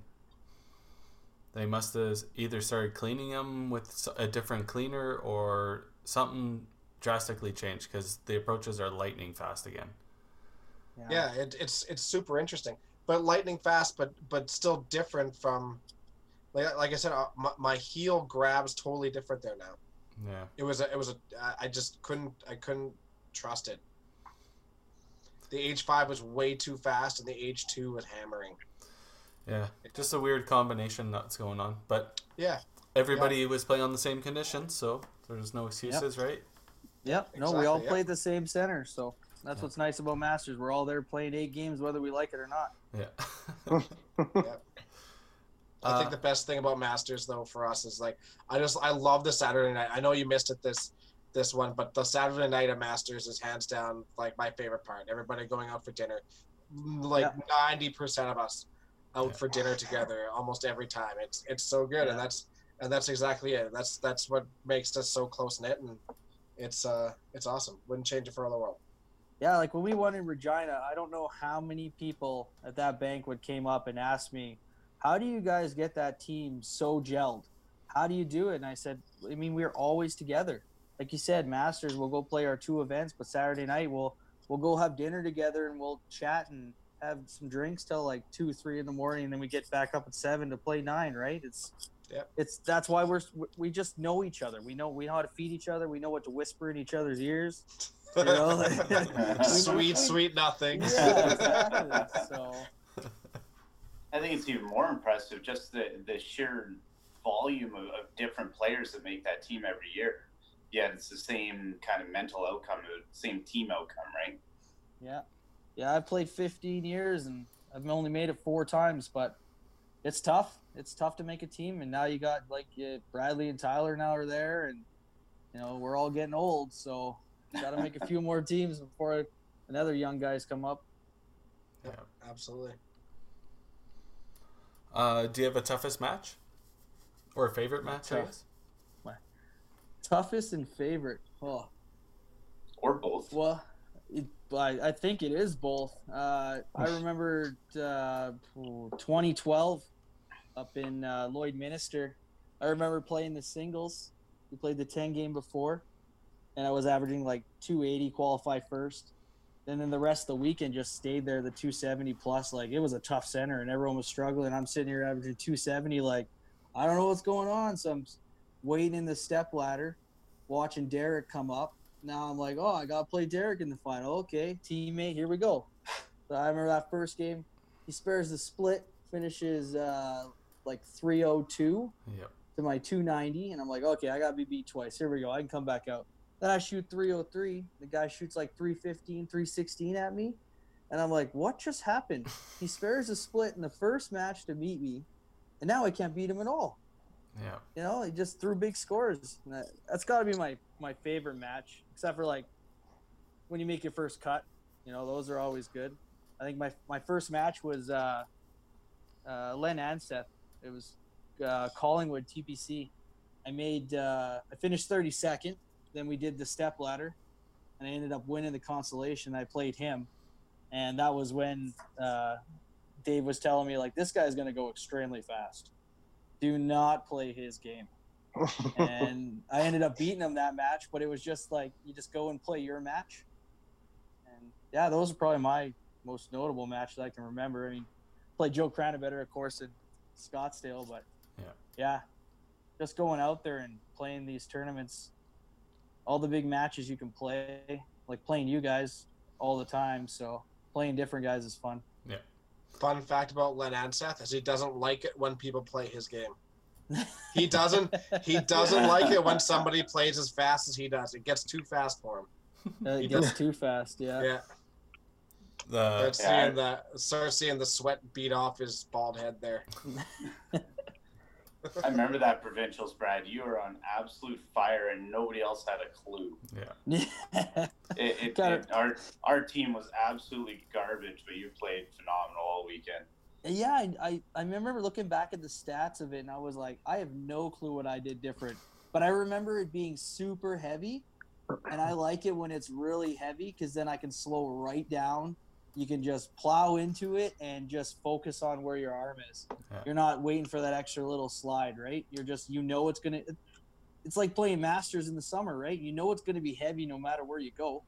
They must have either started cleaning them with a different cleaner or something drastically changed because the approaches are lightning fast again. Yeah, it, it's it's super interesting, but lightning fast, but but still different from, like like I said, uh, my, my heel grabs totally different there now. Yeah. It was a, it was a I- I just couldn't I couldn't trust it. The H five was way too fast, and the H two was hammering. Yeah. Just a weird combination that's going on. But Yeah, everybody was playing on the same conditions, so there's no excuses, right? Yep. No, we all Exactly, yeah. played the same center, so that's Yeah. what's nice about Masters. We're all there playing eight games, whether we like it or not. Yeah. I Uh, think the best thing about Masters though for us is like I just I love the Saturday night. I know you missed it this this one, but the Saturday night at Masters is hands down like my favorite part. Everybody going out for dinner, like ninety percent of us out Yeah. for dinner together almost every time. It's it's so good, and that's and that's exactly it. That's that's what makes us so close knit, and it's uh it's awesome. Wouldn't change it for all the world. Yeah, like when we won in Regina, I don't know how many people at that banquet came up and asked me, "How do you guys get that team so gelled? How do you do it?" And I said, "I mean, we're always together. Like you said, Masters, we'll go play our two events, but Saturday night we'll we'll go have dinner together and we'll chat and have some drinks till like two, three in the morning, and then we get back up at seven to play nine. Right? It's yeah. it's that's why we're we just know each other. We know we know how to feed each other. We know what to whisper in each other's ears. You know, sweet, sweet nothings. Yeah, exactly. So I think it's even more impressive just the the sheer volume of, of different players that make that team every year. Yeah, it's the same kind of mental outcome, the same team outcome, right? yeah, yeah. I've played 15 years and I've only made it four times, but it's tough. It's tough to make a team, and now you got like uh, Bradley and Tyler now are there, and you know we're all getting old, so got to make a few more teams before another young guys come up. Yeah, absolutely. Uh, do you have a toughest match? Or a favorite match, I Tough. guess? Toughest and favorite. Oh, Or both. Well, it, I, I think it is both. Uh, I remember uh, 2012 up in uh, Lloydminster. I remember playing the singles. We played the 10 game before, and I was averaging like 280 qualify first. And then the rest of the weekend just stayed there, the 270 plus. Like it was a tough center, and everyone was struggling. I'm sitting here averaging 270. Like I don't know what's going on. So I'm waiting in the step ladder, watching Derek come up now I'm like, oh, I gotta play Derek in the final. Okay, teammate, here we go. So I remember that first game. He spares the split, finishes uh, like 302 Yep. to my 290, and I'm like, okay, I gotta be beat twice. Here we go. I can come back out. Then I shoot 303. The guy shoots like 315, 316 at me, and I'm like, what just happened? He spares a split in the first match to beat me, and now I can't beat him at all. Yeah. You know, he just threw big scores. That's got to be my my favorite match, except for like when you make your first cut. You know, those are always good. I think my my first match was uh, uh, Len Anseth. It was uh, Collingwood TPC. I made uh, I finished 32nd. Then we did the step ladder, and I ended up winning the consolation. I played him, and that was when uh, Dave was telling me like this guy's going to go extremely fast. Do not play his game and I ended up beating him that match. But it was just like you just go and play your match, and yeah, those are probably my most notable matches I can remember. I mean, played Joe Cranabetter, of course, in Scottsdale, but Yeah. yeah, just going out there and playing these tournaments, all the big matches you can play, like playing you guys all the time. So playing different guys is fun. Yeah. Fun fact about Len Anseth is he doesn't like it when people play his game. He doesn't. He doesn't like it when somebody plays as fast as he does. It gets too fast for him. Uh, He it gets does. too fast. Yeah. Yeah, The start Yeah. seeing the start seeing the sweat beat off his bald head there. I remember that provincials, Brad. You were on absolute fire, and nobody else had a clue. yeah. It, it, Got it, our our team was absolutely garbage, but you played phenomenal all weekend. Yeah, I, I, I remember looking back at the stats of it, and I was like, I have no clue what I did different. But I remember it being super heavy, and I like it when it's really heavy because then I can slow right down. You can just plow into it and just focus on where your arm is. Yeah. You're not waiting for that extra little slide, right? You're just you know it's gonna. It's like playing masters in the summer, right? You know it's gonna be heavy no matter where you go.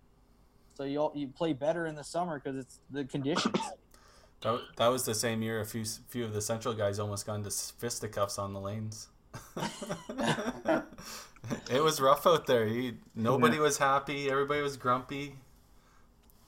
So you all, you play better in the summer because it's the conditions. That, that was the same year a few few of the central guys almost got into fisticuffs on the lanes. it was rough out there. He, nobody was happy. Everybody was grumpy.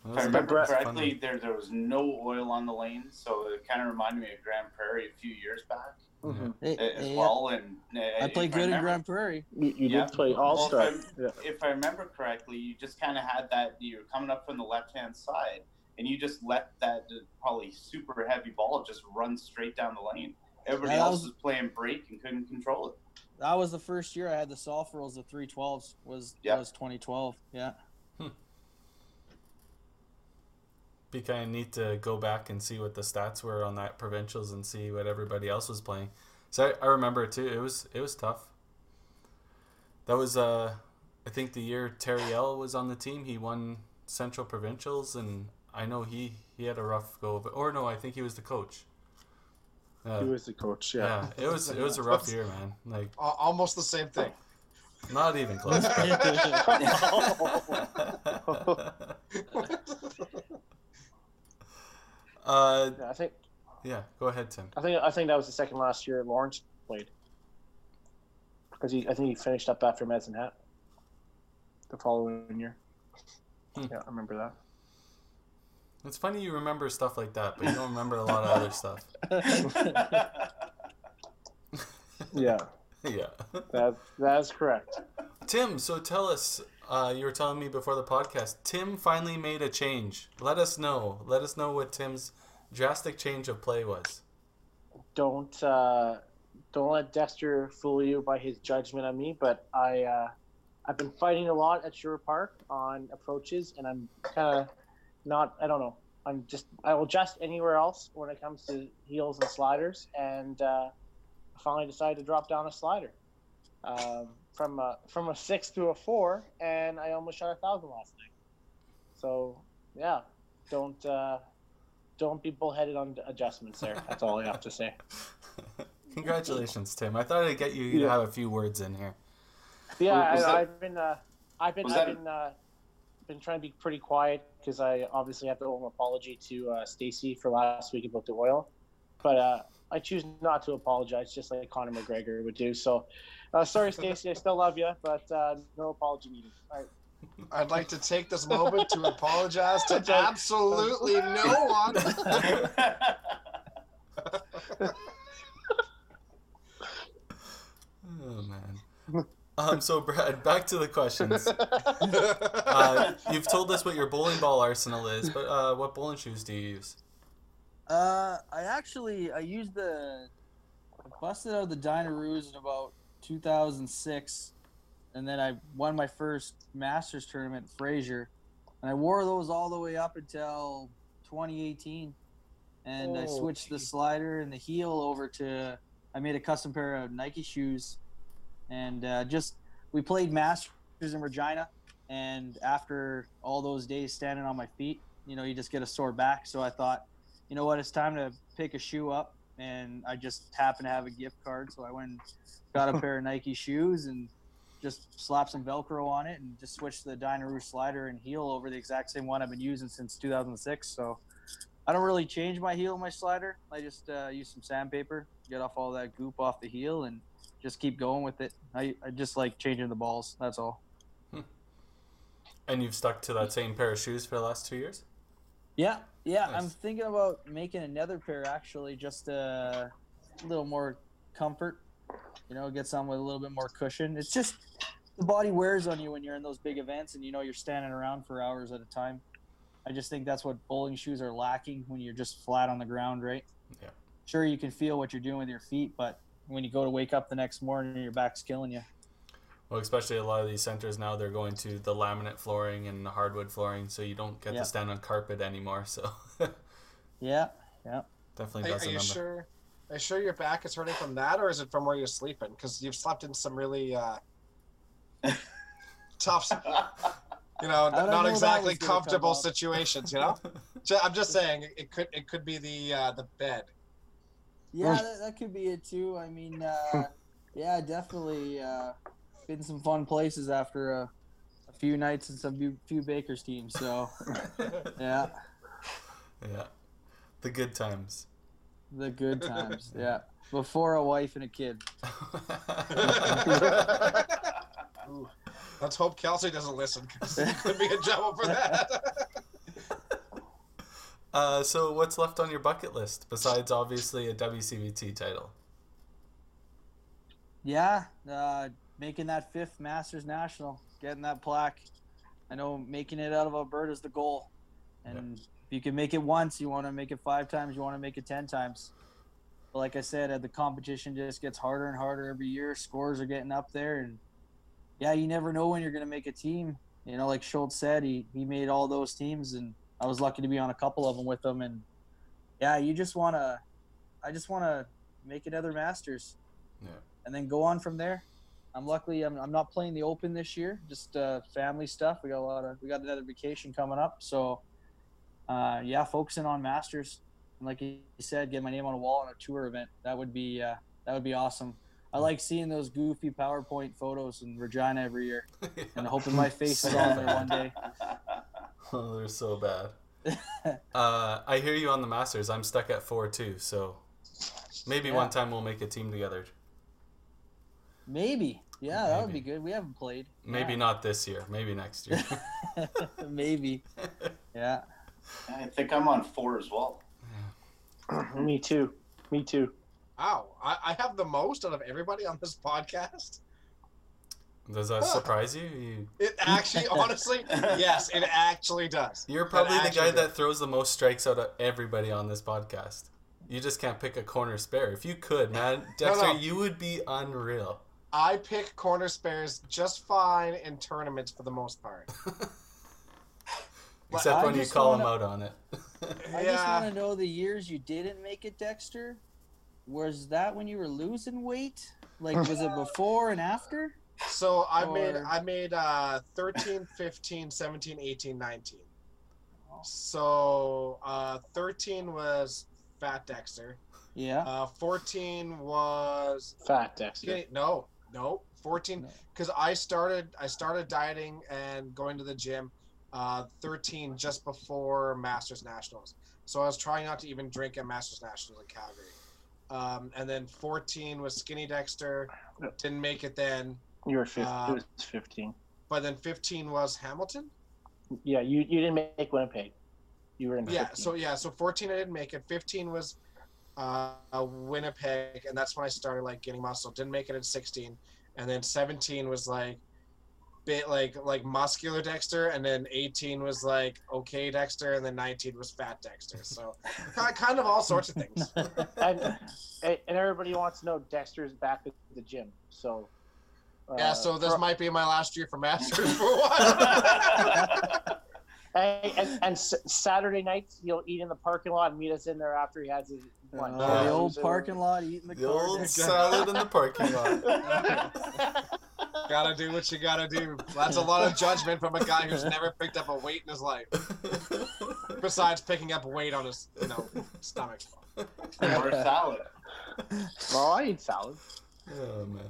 It If was I a remember correctly, there there was no oil on the lanes, so it kind of reminded me of Grande Prairie a few years back Mhm. It- as yeah. well. And uh, I played good in remember- Grande Prairie. You, you Yeah. did play All Star. if Yeah. If I remember correctly, you just kind of had that. You were coming up from the left hand side, and you just let that uh, probably super heavy ball just run straight down the lane. Everybody Yeah, that else was- was playing break and couldn't control it. That was the first year I had the soft rolls. The three twelves was Yeah. was 2012. Yeah. Be kind of neat to go back and see what the stats were on that provincials and see what everybody else was playing. So I, I remember it too. It was it was tough. That was uh, I think the year Terry L was on the team. He won central provincials, and I know he he had a rough go of it. Or no, I think he was the coach. Uh, He was the coach. yeah. Yeah. it was it was a rough year, man. Like Almost the same thing. not even close. uh, Yeah, I think yeah. Go ahead, Tim. I think I think that was the second last year Lawrence played because he I think he finished up after Medicine Hat the following year. Hmm. Yeah, I remember that. It's funny you remember stuff like that, but you don't remember a lot of other stuff. Yeah, yeah. that that is correct. Tim, so tell us. Uh, you were telling me before the podcast. Tim finally made a change. Let us know. Let us know what Tim's drastic change of play was. Don't uh, don't let Dexter fool you by his judgment on me. But I uh, I've been fighting a lot at Sure Park on approaches, and I'm kind of not. I don't know. I'm just I will adjust anywhere else when it comes to heels and sliders, and uh, I finally decided to drop down a slider um, from a from a six to a four, and I almost shot a thousand last night. So yeah, don't uh, don't be bullheaded on adjustments there. That's all I have to say. Congratulations, Tim. I thought I'd get you to Yeah. have a few words in here. Yeah, I, that- I've been uh, I've been was I've that- been uh, been trying to be pretty quiet because I obviously have to owe an apology to uh, Stacy for last week about the oil, but uh, I choose not to apologize, just like Conor McGregor would do. So, uh, sorry, Stacy, I still love you, but uh, no apology needed. All right. I'd like to take this moment to apologize to absolutely no one. Oh man. Um, so Brad, back to the questions. Uh, you've told us what your bowling ball arsenal is, but uh, what bowling shoes do you use? Uh, I actually I used the I busted out the Dynaroos in about 2006, and then I won my first Masters tournament at Fraser, and I wore those all the way up until 2018, and I Oh, switched the slider and the heel over to I made a custom pair of Nike shoes, and uh, just we played Masters in Regina, and after all those days standing on my feet, you know, you just get a sore back. So I thought, you know what, it's time to pick a shoe up, and I just happened to have a gift card, so I went and got a pair of Nike shoes and just slapped some Velcro on it and just switched the Dynaroo slider and heel over the exact same one I've been using since 2006. So I don't really change my heel and my slider. I just uh, use some sandpaper, get off all that goop off the heel, and just keep going with it. I, I just like changing the balls. That's all. And you've stuck to that same pair of shoes for the last two years? Yeah, yeah. I'm thinking about making another pair actually, just uh, a little more comfort. You know, get some with a little bit more cushion. It's just the body wears on you when you're in those big events, and you know you're standing around for hours at a time. I just think that's what bowling shoes are lacking when you're just flat on the ground, right? Yeah. Sure, you can feel what you're doing with your feet, but when you go to wake up the next morning, your back's killing you. Well, especially a lot of these centers now, they're going to the laminate flooring and the hardwood flooring, so you don't get Yeah. to stand on carpet anymore. So Yeah, yeah. definitely Are, does are a you number. sure? Are you sure your back is hurting from that, or is it from where you're sleeping? Because you've slept in some really uh, tough, you know, don't know exactly was gonna come comfortable situations. You know, I'm just saying it could it could be the uh, the bed. Yeah, that, that could be it too. I mean, uh, yeah, definitely uh, been some fun places after a, a few nights and some few, few Baker's teams. So yeah, yeah. The good times. the good times. Yeah, before a wife and a kid. Ooh. Let's hope Kelsey doesn't listen because he could be in trouble for that. Uh, so, what's left on your bucket list besides obviously a WCBT title? Yeah, uh, making that fifth Masters National, getting that plaque. I know making it out of Alberta is the goal, and if you can make it once, you want to make it five times. You want to make it ten times. But like I said, uh, the competition just gets harder and harder every year. Scores are getting up there, and yeah, you never know when you're going to make a team. You know, like Schultz said, he he made all those teams, and I was lucky to be on a couple of them with them, And yeah, you just want to, I just want to make another Masters Yeah. and then go on from there. I'm luckily I'm, I'm not playing the Open this year, just uh, family stuff. We got a lot of we got another vacation coming up, so uh, yeah, focusing on Masters. And like you said, get my name on a wall on a tour event. That would be uh, that would be awesome. I like seeing those goofy PowerPoint photos in Regina every year, and hoping my face is on there one day. Oh, they're so bad. uh, I hear you on the Masters. I'm stuck at four too, so maybe Yeah. one time we'll make a team together. Maybe, yeah, that would be good. We haven't played. Maybe Yeah. not this year. Maybe next year. Maybe, yeah. I think I'm on four as well. Me too. Me too. Wow, I, I have the most out of everybody on this podcast. Does that surprise you? you It actually, honestly, yes, it actually does. you're probably the guy does. that throws the most strikes out of everybody on this podcast. You just can't pick a corner spare. If you could, man, Dexter, no. you would be unreal. I pick corner spares just fine in tournaments for the most part. Except when you call him wanna- out on it. I just want to know the years you didn't make it, Dexter. Was that when you were losing weight? Like, was it before and after? So I made I made uh 13, 15, 17, 18, 19. Oh. So uh 13 was Fat Dexter. Yeah. Uh 14 was Fat Dexter. okay, no, no, 14 No. cuz I started I started dieting and going to the gym uh 13 just before Masters Nationals. So I was trying not to even drink at Masters Nationals in Calgary. Um, and then 14 was Skinny Dexter. Didn't make it then. You were 15. Uh, it was 15. but then 15 was Hamilton. Yeah, you, you didn't make Winnipeg. You were in. Yeah. 15. So yeah. So 14 I didn't make it. 15 was uh, Winnipeg, and that's when I started like getting muscle. Didn't make it at 16, and then 17 was like bit like like muscular Dexter, and then 18 was like okay Dexter, and then 19 was fat Dexter. So kind of all sorts of things. and, and everybody wants to know Dexter's back at the gym. So. Yeah. uh, So this for- might be my last year for masters for a while. and, and, and S- Saturday nights, he'll eat in the parking lot and meet us in there after he has his lunch. Uh, the old parking lot, eating the, The car. old salad in the parking lot. gotta do what you gotta do. That's a lot of judgment from a guy who's never picked up a weight in his life, besides picking up weight on his, you know, stomach. Or salad. well, I eat salad. Oh man.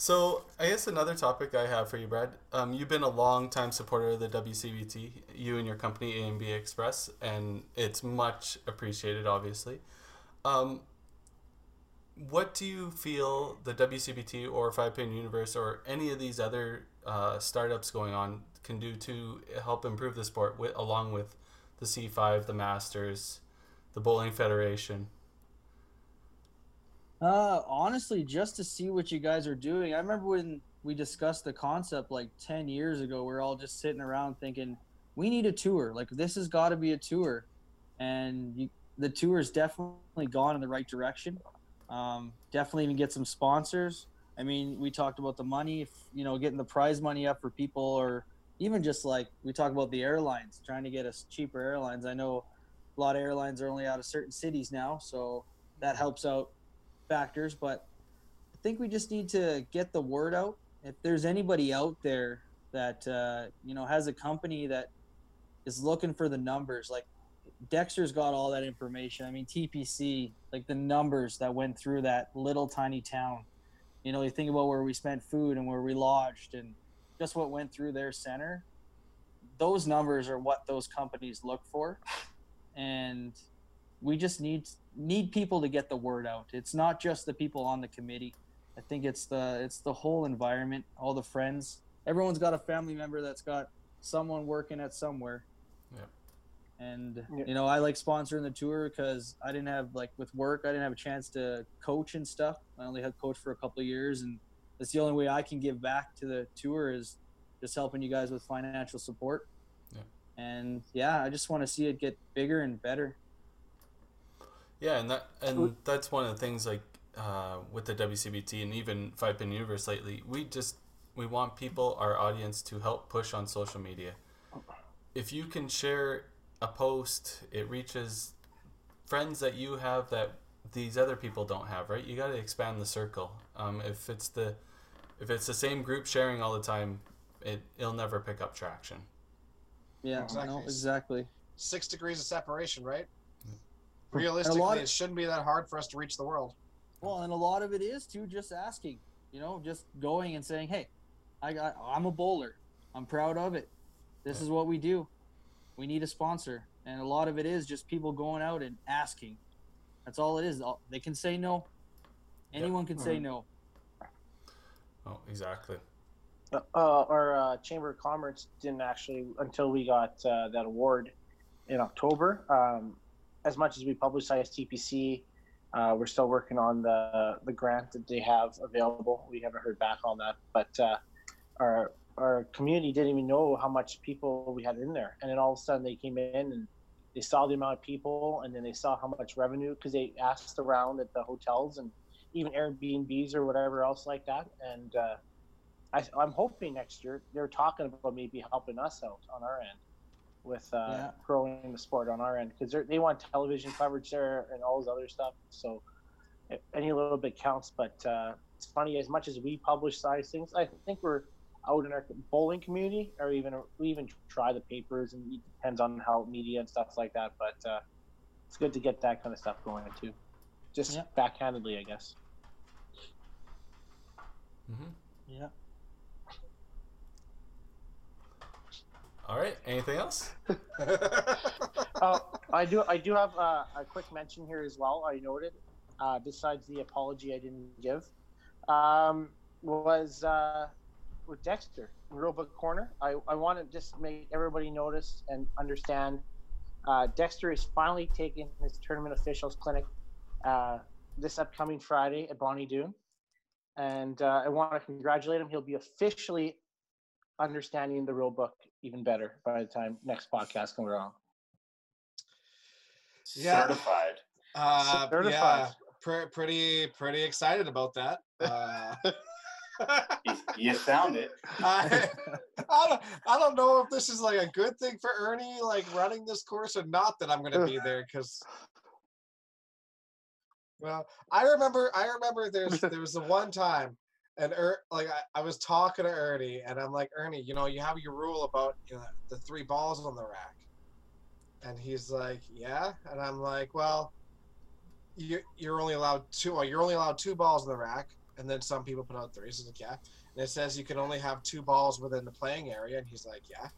So I guess another topic I have for you, Brad. Um, you've been a long time supporter of the WCBT, you and your company AMB Express, and it's much appreciated, obviously. Um, what do you feel the WCBT or Five Pin Universe or any of these other uh, startups going on can do to help improve the sport, with, along with the C5, the Masters, the Bowling Federation? Uh, honestly, just to see what you guys are doing. I remember when we discussed the concept like 10 years ago, we are all just sitting around thinking, we need a tour. Like, this has got to be a tour. And you, the tour has definitely gone in the right direction. Um, definitely even get some sponsors. I mean, we talked about the money, if, you know, getting the prize money up for people, or even just like we talk about the airlines, trying to get us cheaper airlines. I know a lot of airlines are only out of certain cities now, so that helps out factors, but I think we just need to get the word out. If there's anybody out there that uh, you know has a company that is looking for the numbers, like Dexter's got all that information. I mean, TPC, like the numbers that went through that little tiny town. You know, you think about where we spent food and where we lodged and just what went through their center. Those numbers are what those companies look for, and we just need need people to get the word out. It's not just the people on the committee. I think it's the it's the whole environment, all the friends. Everyone's got a family member that's got someone working at somewhere. Yeah. And Yeah. you know, I like sponsoring the tour because I didn't have like with work, I didn't have a chance to coach and stuff. I only had coach for a couple of years, and that's the only way I can give back to the tour is just helping you guys with financial support. Yeah. And yeah, I just want to see it get bigger and better. Yeah, and that and that's one of the things like uh, with the WCBT and even Five Pin Universe lately. We just we want people, our audience, to help push on social media. If you can share a post, it reaches friends that you have that these other people don't have. Right? You got to expand the circle. Um, if it's the if it's the same group sharing all the time, it it'll never pick up traction. Yeah, Exactly. no, exactly. Six degrees of separation, right? And Realistically, of- it shouldn't be that hard for us to reach the world. Well, and a lot of it is too just asking, you know, just going and saying, "Hey, I got, I'm a bowler. I'm proud of it. This is what we do. We need a sponsor." And a lot of it is just people going out and asking. That's all it is. They can say no. Anyone can say no. Oh, exactly. Uh, our uh, Chamber of Commerce didn't actually until we got uh, that award in October. Um, as much as we publicized TPC, uh, we're still working on the the grant that they have available. We haven't heard back on that, but uh, our our community didn't even know how much people we had in there, and then all of a sudden they came in and they saw the amount of people, and then they saw how much revenue because they asked around at the hotels and even Airbnbs or whatever else like that, and. Uh, I, I'm hoping next year they're talking about maybe helping us out on our end with uh, Yeah. growing the sport on our end because they want television coverage there and all this other stuff. So any little bit counts. But uh, it's funny as much as we publicize things, I think we're out in our bowling community, or even we even try the papers, and it depends on how media and stuff like that. But uh, it's good to get that kind of stuff going too, just Yeah. backhandedly, I guess. hmm Yeah. All right. Anything else? uh, I do. I do have uh, a quick mention here as well. I noted, uh, besides the apology I didn't give, um, was uh, with Dexter. Rulebook Corner. I, I want to just make everybody notice and understand. Uh, Dexter is finally taking his tournament officials clinic uh, this upcoming Friday at Bonnie Doon, and uh, I want to congratulate him. He'll be officially understanding the rule book even better by the time next podcast comes around. Yeah. Certified. Uh, Certified. yeah, pre- pretty pretty excited about that. Uh, You, you found it. I, I, don't, I don't know if this is like a good thing for Ernie, like running this course, or not that I'm going to be there because. Well, I remember, I remember there's there was the one time, and er, like I, I was talking to Ernie, and I'm like, Ernie, you know, you have your rule about you know the three balls on the rack, and he's like, yeah, and I'm like, well, you you're only allowed two, or you're only allowed two balls in the rack, and then some people put out three. So like, yeah, and it says you can only have two balls within the playing area, and he's like, yeah.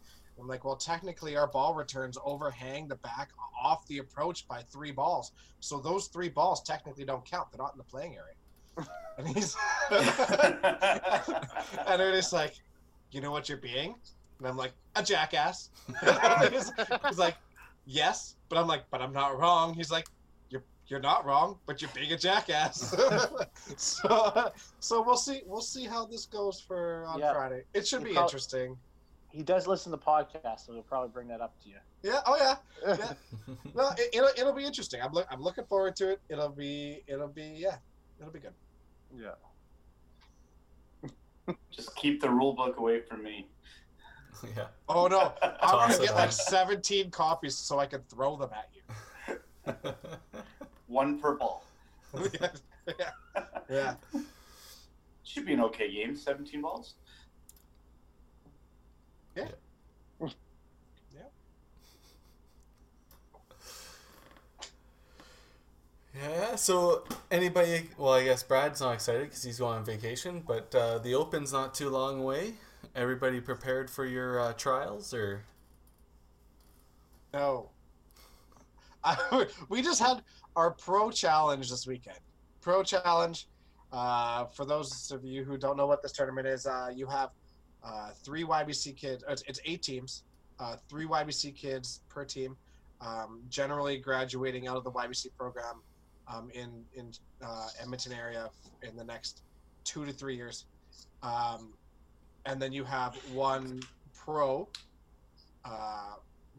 I'm like, well, technically, our ball returns overhang the back off the approach by three balls, so those three balls technically don't count. They're not in the playing area. And he's and Ernie's like, you know what you're being? And I'm like, a jackass. he's, he's like, yes, but I'm like, but I'm not wrong. He's like, you're you're not wrong, but you're being a jackass. so so we'll see we'll see how this goes for on Yeah. Friday. It should You be prob- interesting. He does listen to podcasts, so he'll probably bring that up to you. Yeah. Oh yeah. Yeah. No, it, it'll it'll be interesting. I'm look, I'm looking forward to it. It'll be it'll be yeah. It'll be good. Yeah. Just keep the rule book away from me. yeah. Oh no, I'm gonna get like 17 copies so I can throw them at you. One per ball. yeah. yeah. Should be an okay game. 17 balls. Yeah, so anybody, well, I guess Brad's not excited because he's going on vacation, but uh, the Open's not too long away. Everybody prepared for your uh, trials, or No. I, we just had our pro challenge this weekend. Pro challenge. Uh, for those of you who don't know what this tournament is, uh, you have uh, three YBC kids. It's, it's eight teams. Uh, three YBC kids per team. Um, generally graduating out of the YBC program um, in in uh, Edmonton area in the next two to three years. Um, and then you have one pro uh,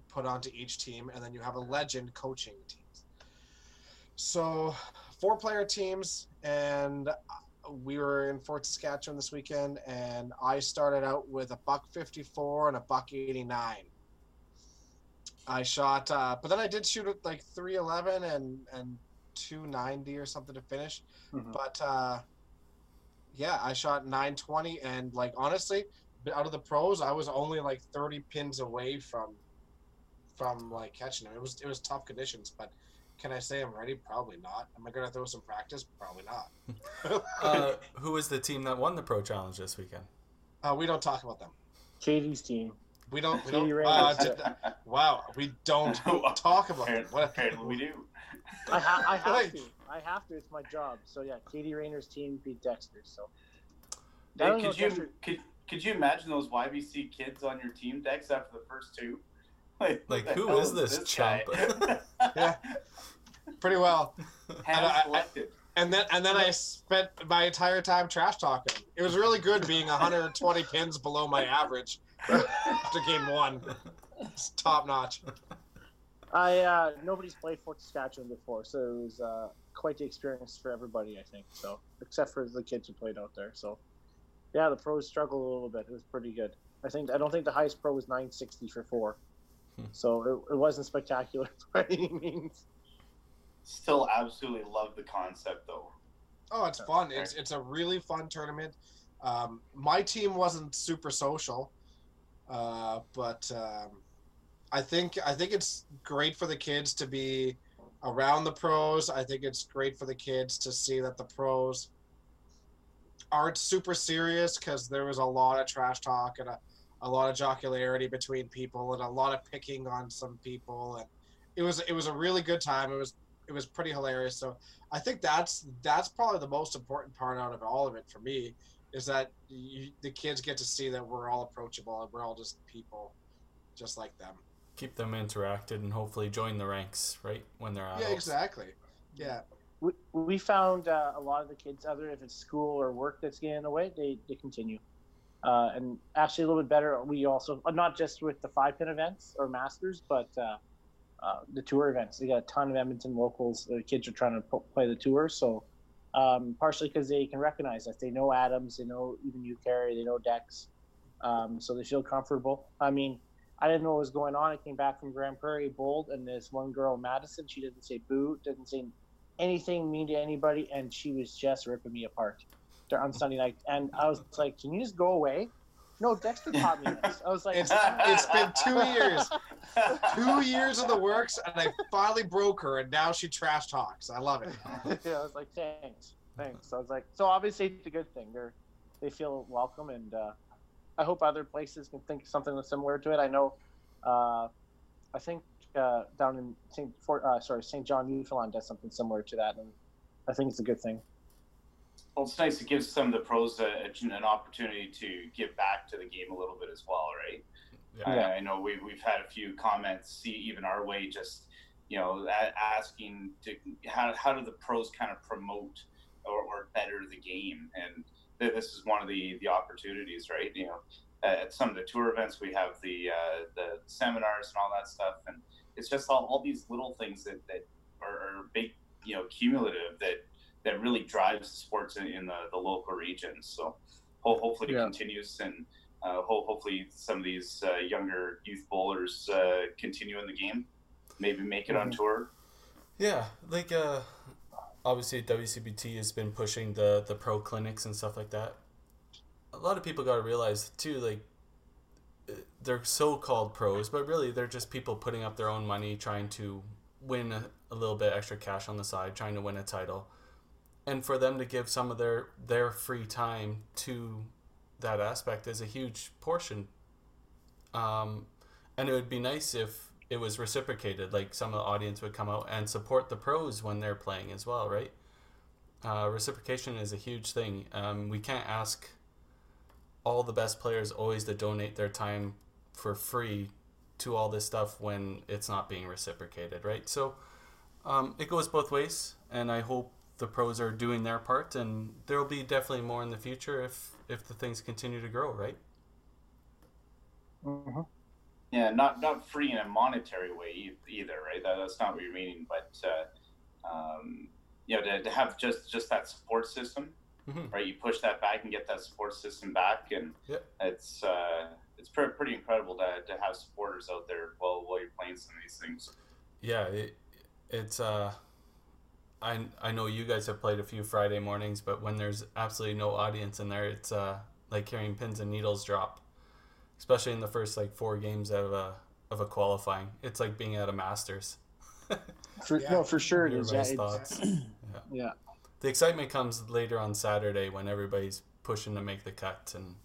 put onto each team, and then you have a legend coaching teams. So, four player teams, and we were in Fort Saskatchewan this weekend, and I started out with a buck 54 and a buck 89. I shot, uh, but then I did shoot at like 311 and and 290 or something to finish. Mhm. But uh, yeah, I shot 920, and like honestly, out of the pros, I was only like 30 pins away from from like catching them. It was it was tough conditions, but can I say I'm ready? Probably not. Am I gonna throw some practice? Probably not. uh, who was the team that won the Pro Challenge this weekend? uh, we don't talk about them. Katie's team. We don't. We don't. Uh, did- wow, we don't talk about them. Apparently, What? apparently we do. I, ha- I have Like- to. I have to. It's my job. So yeah, Katie Rayner's team beat Dexter. So Hey, I don't could you Dexter- could, could you imagine those YBC kids on your team decks after the first two? Like, Like, the who hell is this chump? Yeah. Pretty well. Hand I- I- And then and then I spent my entire time trash talking. It was really good being 120 pins below my average after game one. It's top notch. I uh, nobody's played Fort Saskatchewan before, so it was uh, quite the experience for everybody. I think so, except for the kids who played out there. So yeah, the pros struggled a little bit. It was pretty good. I think I don't think the highest pro was 960 for four, Hmm. so it, it wasn't spectacular by any means. Still absolutely love the concept though. Oh, it's fun. It's it's a really fun tournament. Um, my team wasn't super social, uh, but um, I think I think it's great for the kids to be around the pros. I think it's great for the kids to see that the pros aren't super serious because there was a lot of trash talk and a, a lot of jocularity between people and a lot of picking on some people and it was it was a really good time. It was it was pretty hilarious. So I think that's that's probably the most important part out of all of it for me is that you, the kids get to see that we're all approachable and we're all just people, just like them. Keep them interacted and hopefully join the ranks right when they're adults. Yeah, exactly. Yeah, We, we found uh, a lot of the kids, other if it's school or work that's getting in the way, they, they continue. Uh, and actually, a little bit better. We also uh, not just with the five pin events or masters, but uh, uh, the tour events. They got a ton of Edmonton locals. The kids are trying to p- play the tour, so um, partially because they can recognize us. They know Adams, they know even you carry, they know Dex, um, so they feel comfortable. I mean, I didn't know what was going on. I came back from Grande Prairie bold, and this one girl, Madison, she didn't say boo, didn't say anything mean to anybody, and she was just ripping me apart on Sunday night. And I was like, "Can you just go away?" No, Dexter taught me this. I was like, it's it's been two years, two years of the works, and I finally broke her, and now she trash talks. I love it. yeah, I was like, thanks, thanks. I was like, so obviously it's a good thing. They're they feel welcome, and uh, I hope other places can think something similar to it. I know, uh, I think uh, down in Saint Fort, uh, sorry, Saint John, Newfoundland does something similar to that, and I think it's a good thing. Well, it's nice. It gives some of the pros a, an opportunity to give back to the game a little bit as well, right? Yeah. I, I know we've, we've had a few comments, see even our way, just you know, asking to how, how do the pros kind of promote or, or better the game, and this is one of the the opportunities, right? You know, at some of the tour events, we have the uh, the seminars and all that stuff, and it's just all, all these little things that that are, are big, you know, cumulative that that really drives sports in, in the, the local regions. So ho- hopefully yeah. it continues and uh, ho- hopefully some of these uh, younger youth bowlers uh, continue in the game, maybe make it mm-hmm. on tour. Yeah, like uh, obviously WCBT has been pushing the the pro clinics and stuff like that. A lot of people got to realize too, like they're so-called pros, but really they're just people putting up their own money, trying to win a, a little bit extra cash on the side, trying to win a title and for them to give some of their their free time to that aspect is a huge portion um, and it would be nice if it was reciprocated like some of the audience would come out and support the pros when they're playing as well right uh, reciprocation is a huge thing um, we can't ask all the best players always to donate their time for free to all this stuff when it's not being reciprocated right so um, it goes both ways and i hope the pros are doing their part, and there will be definitely more in the future if if the things continue to grow, right? Mm-hmm. Yeah, not not free in a monetary way either, right? That, that's not what you're meaning, but uh, um, you know, to, to have just just that support system, mm-hmm. right? You push that back and get that support system back, and yep. it's uh, it's pretty, pretty incredible to, to have supporters out there while while you're playing some of these things. Yeah, it, it's uh, I I know you guys have played a few Friday mornings, but when there's absolutely no audience in there, it's uh like hearing pins and needles drop, especially in the first like four games of a of a qualifying. It's like being at a Masters. for, yeah. No, for sure it is. Yeah, thoughts. yeah. yeah. The excitement comes later on Saturday when everybody's pushing to make the cut and.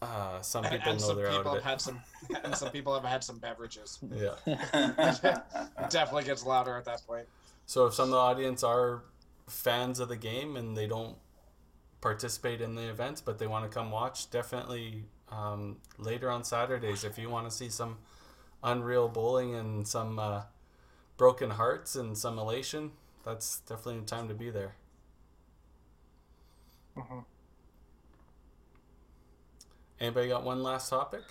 Uh, some people and, know some they're people out of have had some, and some people have had some beverages. Yeah, definitely gets louder at that point. So if some of the audience are fans of the game and they don't participate in the events, but they want to come watch, definitely um, later on Saturdays if you want to see some unreal bowling and some uh, broken hearts and some elation. That's definitely the time to be there. Mm-hmm. Anybody got one last topic?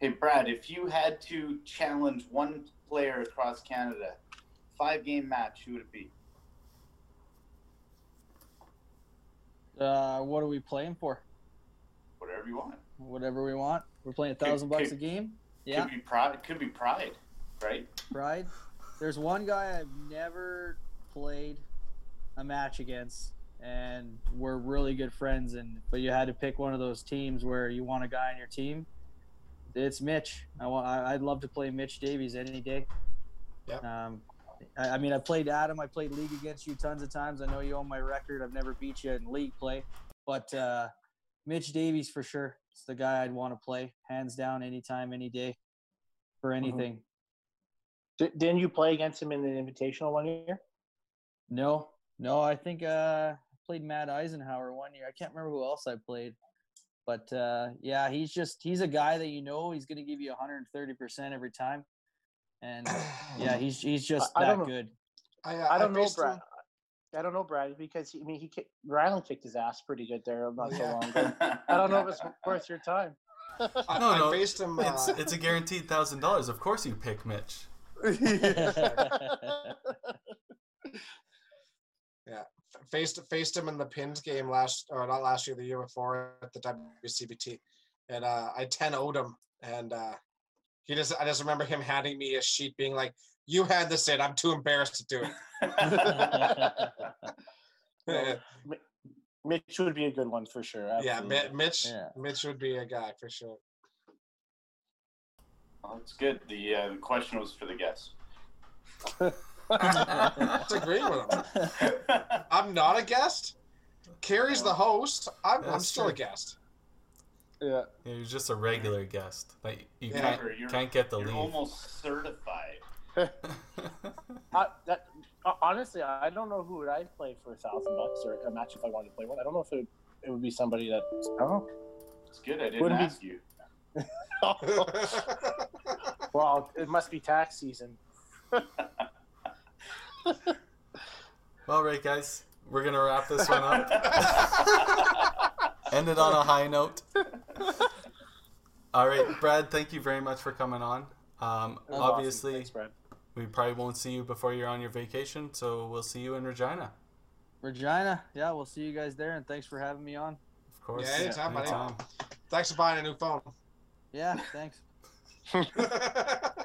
Hey Brad, if you had to challenge one player across Canada five game match, who would it be? Uh, what are we playing for? Whatever you want. Whatever we want. We're playing a thousand bucks a game. Yeah. Could be pride. Could be pride, right? Pride. There's one guy I've never played a match against, and we're really good friends. And but you had to pick one of those teams where you want a guy on your team. It's Mitch. I want. I, would love to play Mitch Davies any day. Yeah. Um, I, I mean, I played Adam. I played league against you tons of times. I know you own my record. I've never beat you in league play, but uh, Mitch Davies for sure. It's the guy I'd want to play, hands down, anytime, any day, for mm-hmm. anything. Mm-hmm. Didn't you play against him in the Invitational one year? No, no. I think uh, played Matt Eisenhower one year. I can't remember who else I played, but uh, yeah, he's just he's a guy that you know he's going to give you 130 percent every time, and yeah, he's he's just I- I that don't good. I, uh, I don't know, Brad. I don't know, Brad, because he, I mean, he kicked, Ryland kicked his ass pretty good there not so long ago. I don't know if it's worth your time. I, No, I no, faced him. It's uh, it's a guaranteed thousand dollars. Of course you pick Mitch. Yeah, faced faced him in the pins game last or not last year, the year before at the WCBT, and uh, I 10 0'd him, and uh, he just I just remember him handing me a sheet, being like, "You had this in. I'm too embarrassed to do it." Mitch would be a good one for sure. yeah, absolutely. Mi- Mitch. Yeah. Mitch would be a guy for sure. Well, that's good. The uh, question was for the guests. That's agreeing with him. I'm not a guest. Carrie's the host. I'm, I'm still true. a guest. Yeah. Yeah, You're just a regular guest. Like you Yeah. can't, you're- can't get the You're leave. almost certified. I, that, uh, honestly, I don't know who would I play for a thousand bucks or a match if I wanted to play one. I don't know if it would, it would be somebody that. I. It's good. I didn't Wouldn't be- ask you. well, it must be tax season. All right, guys, we're gonna wrap this one up. End it on a high note. All right, Brad. Thank you very much for coming on. Um, Awesome. obviously, Thanks, Brad. We probably won't see you before you're on your vacation, so we'll see you in Regina. Regina, yeah, we'll see you guys there, and thanks for having me on. Of course. Yeah, anytime, buddy. anytime. Thanks for buying a new phone. Yeah, thanks.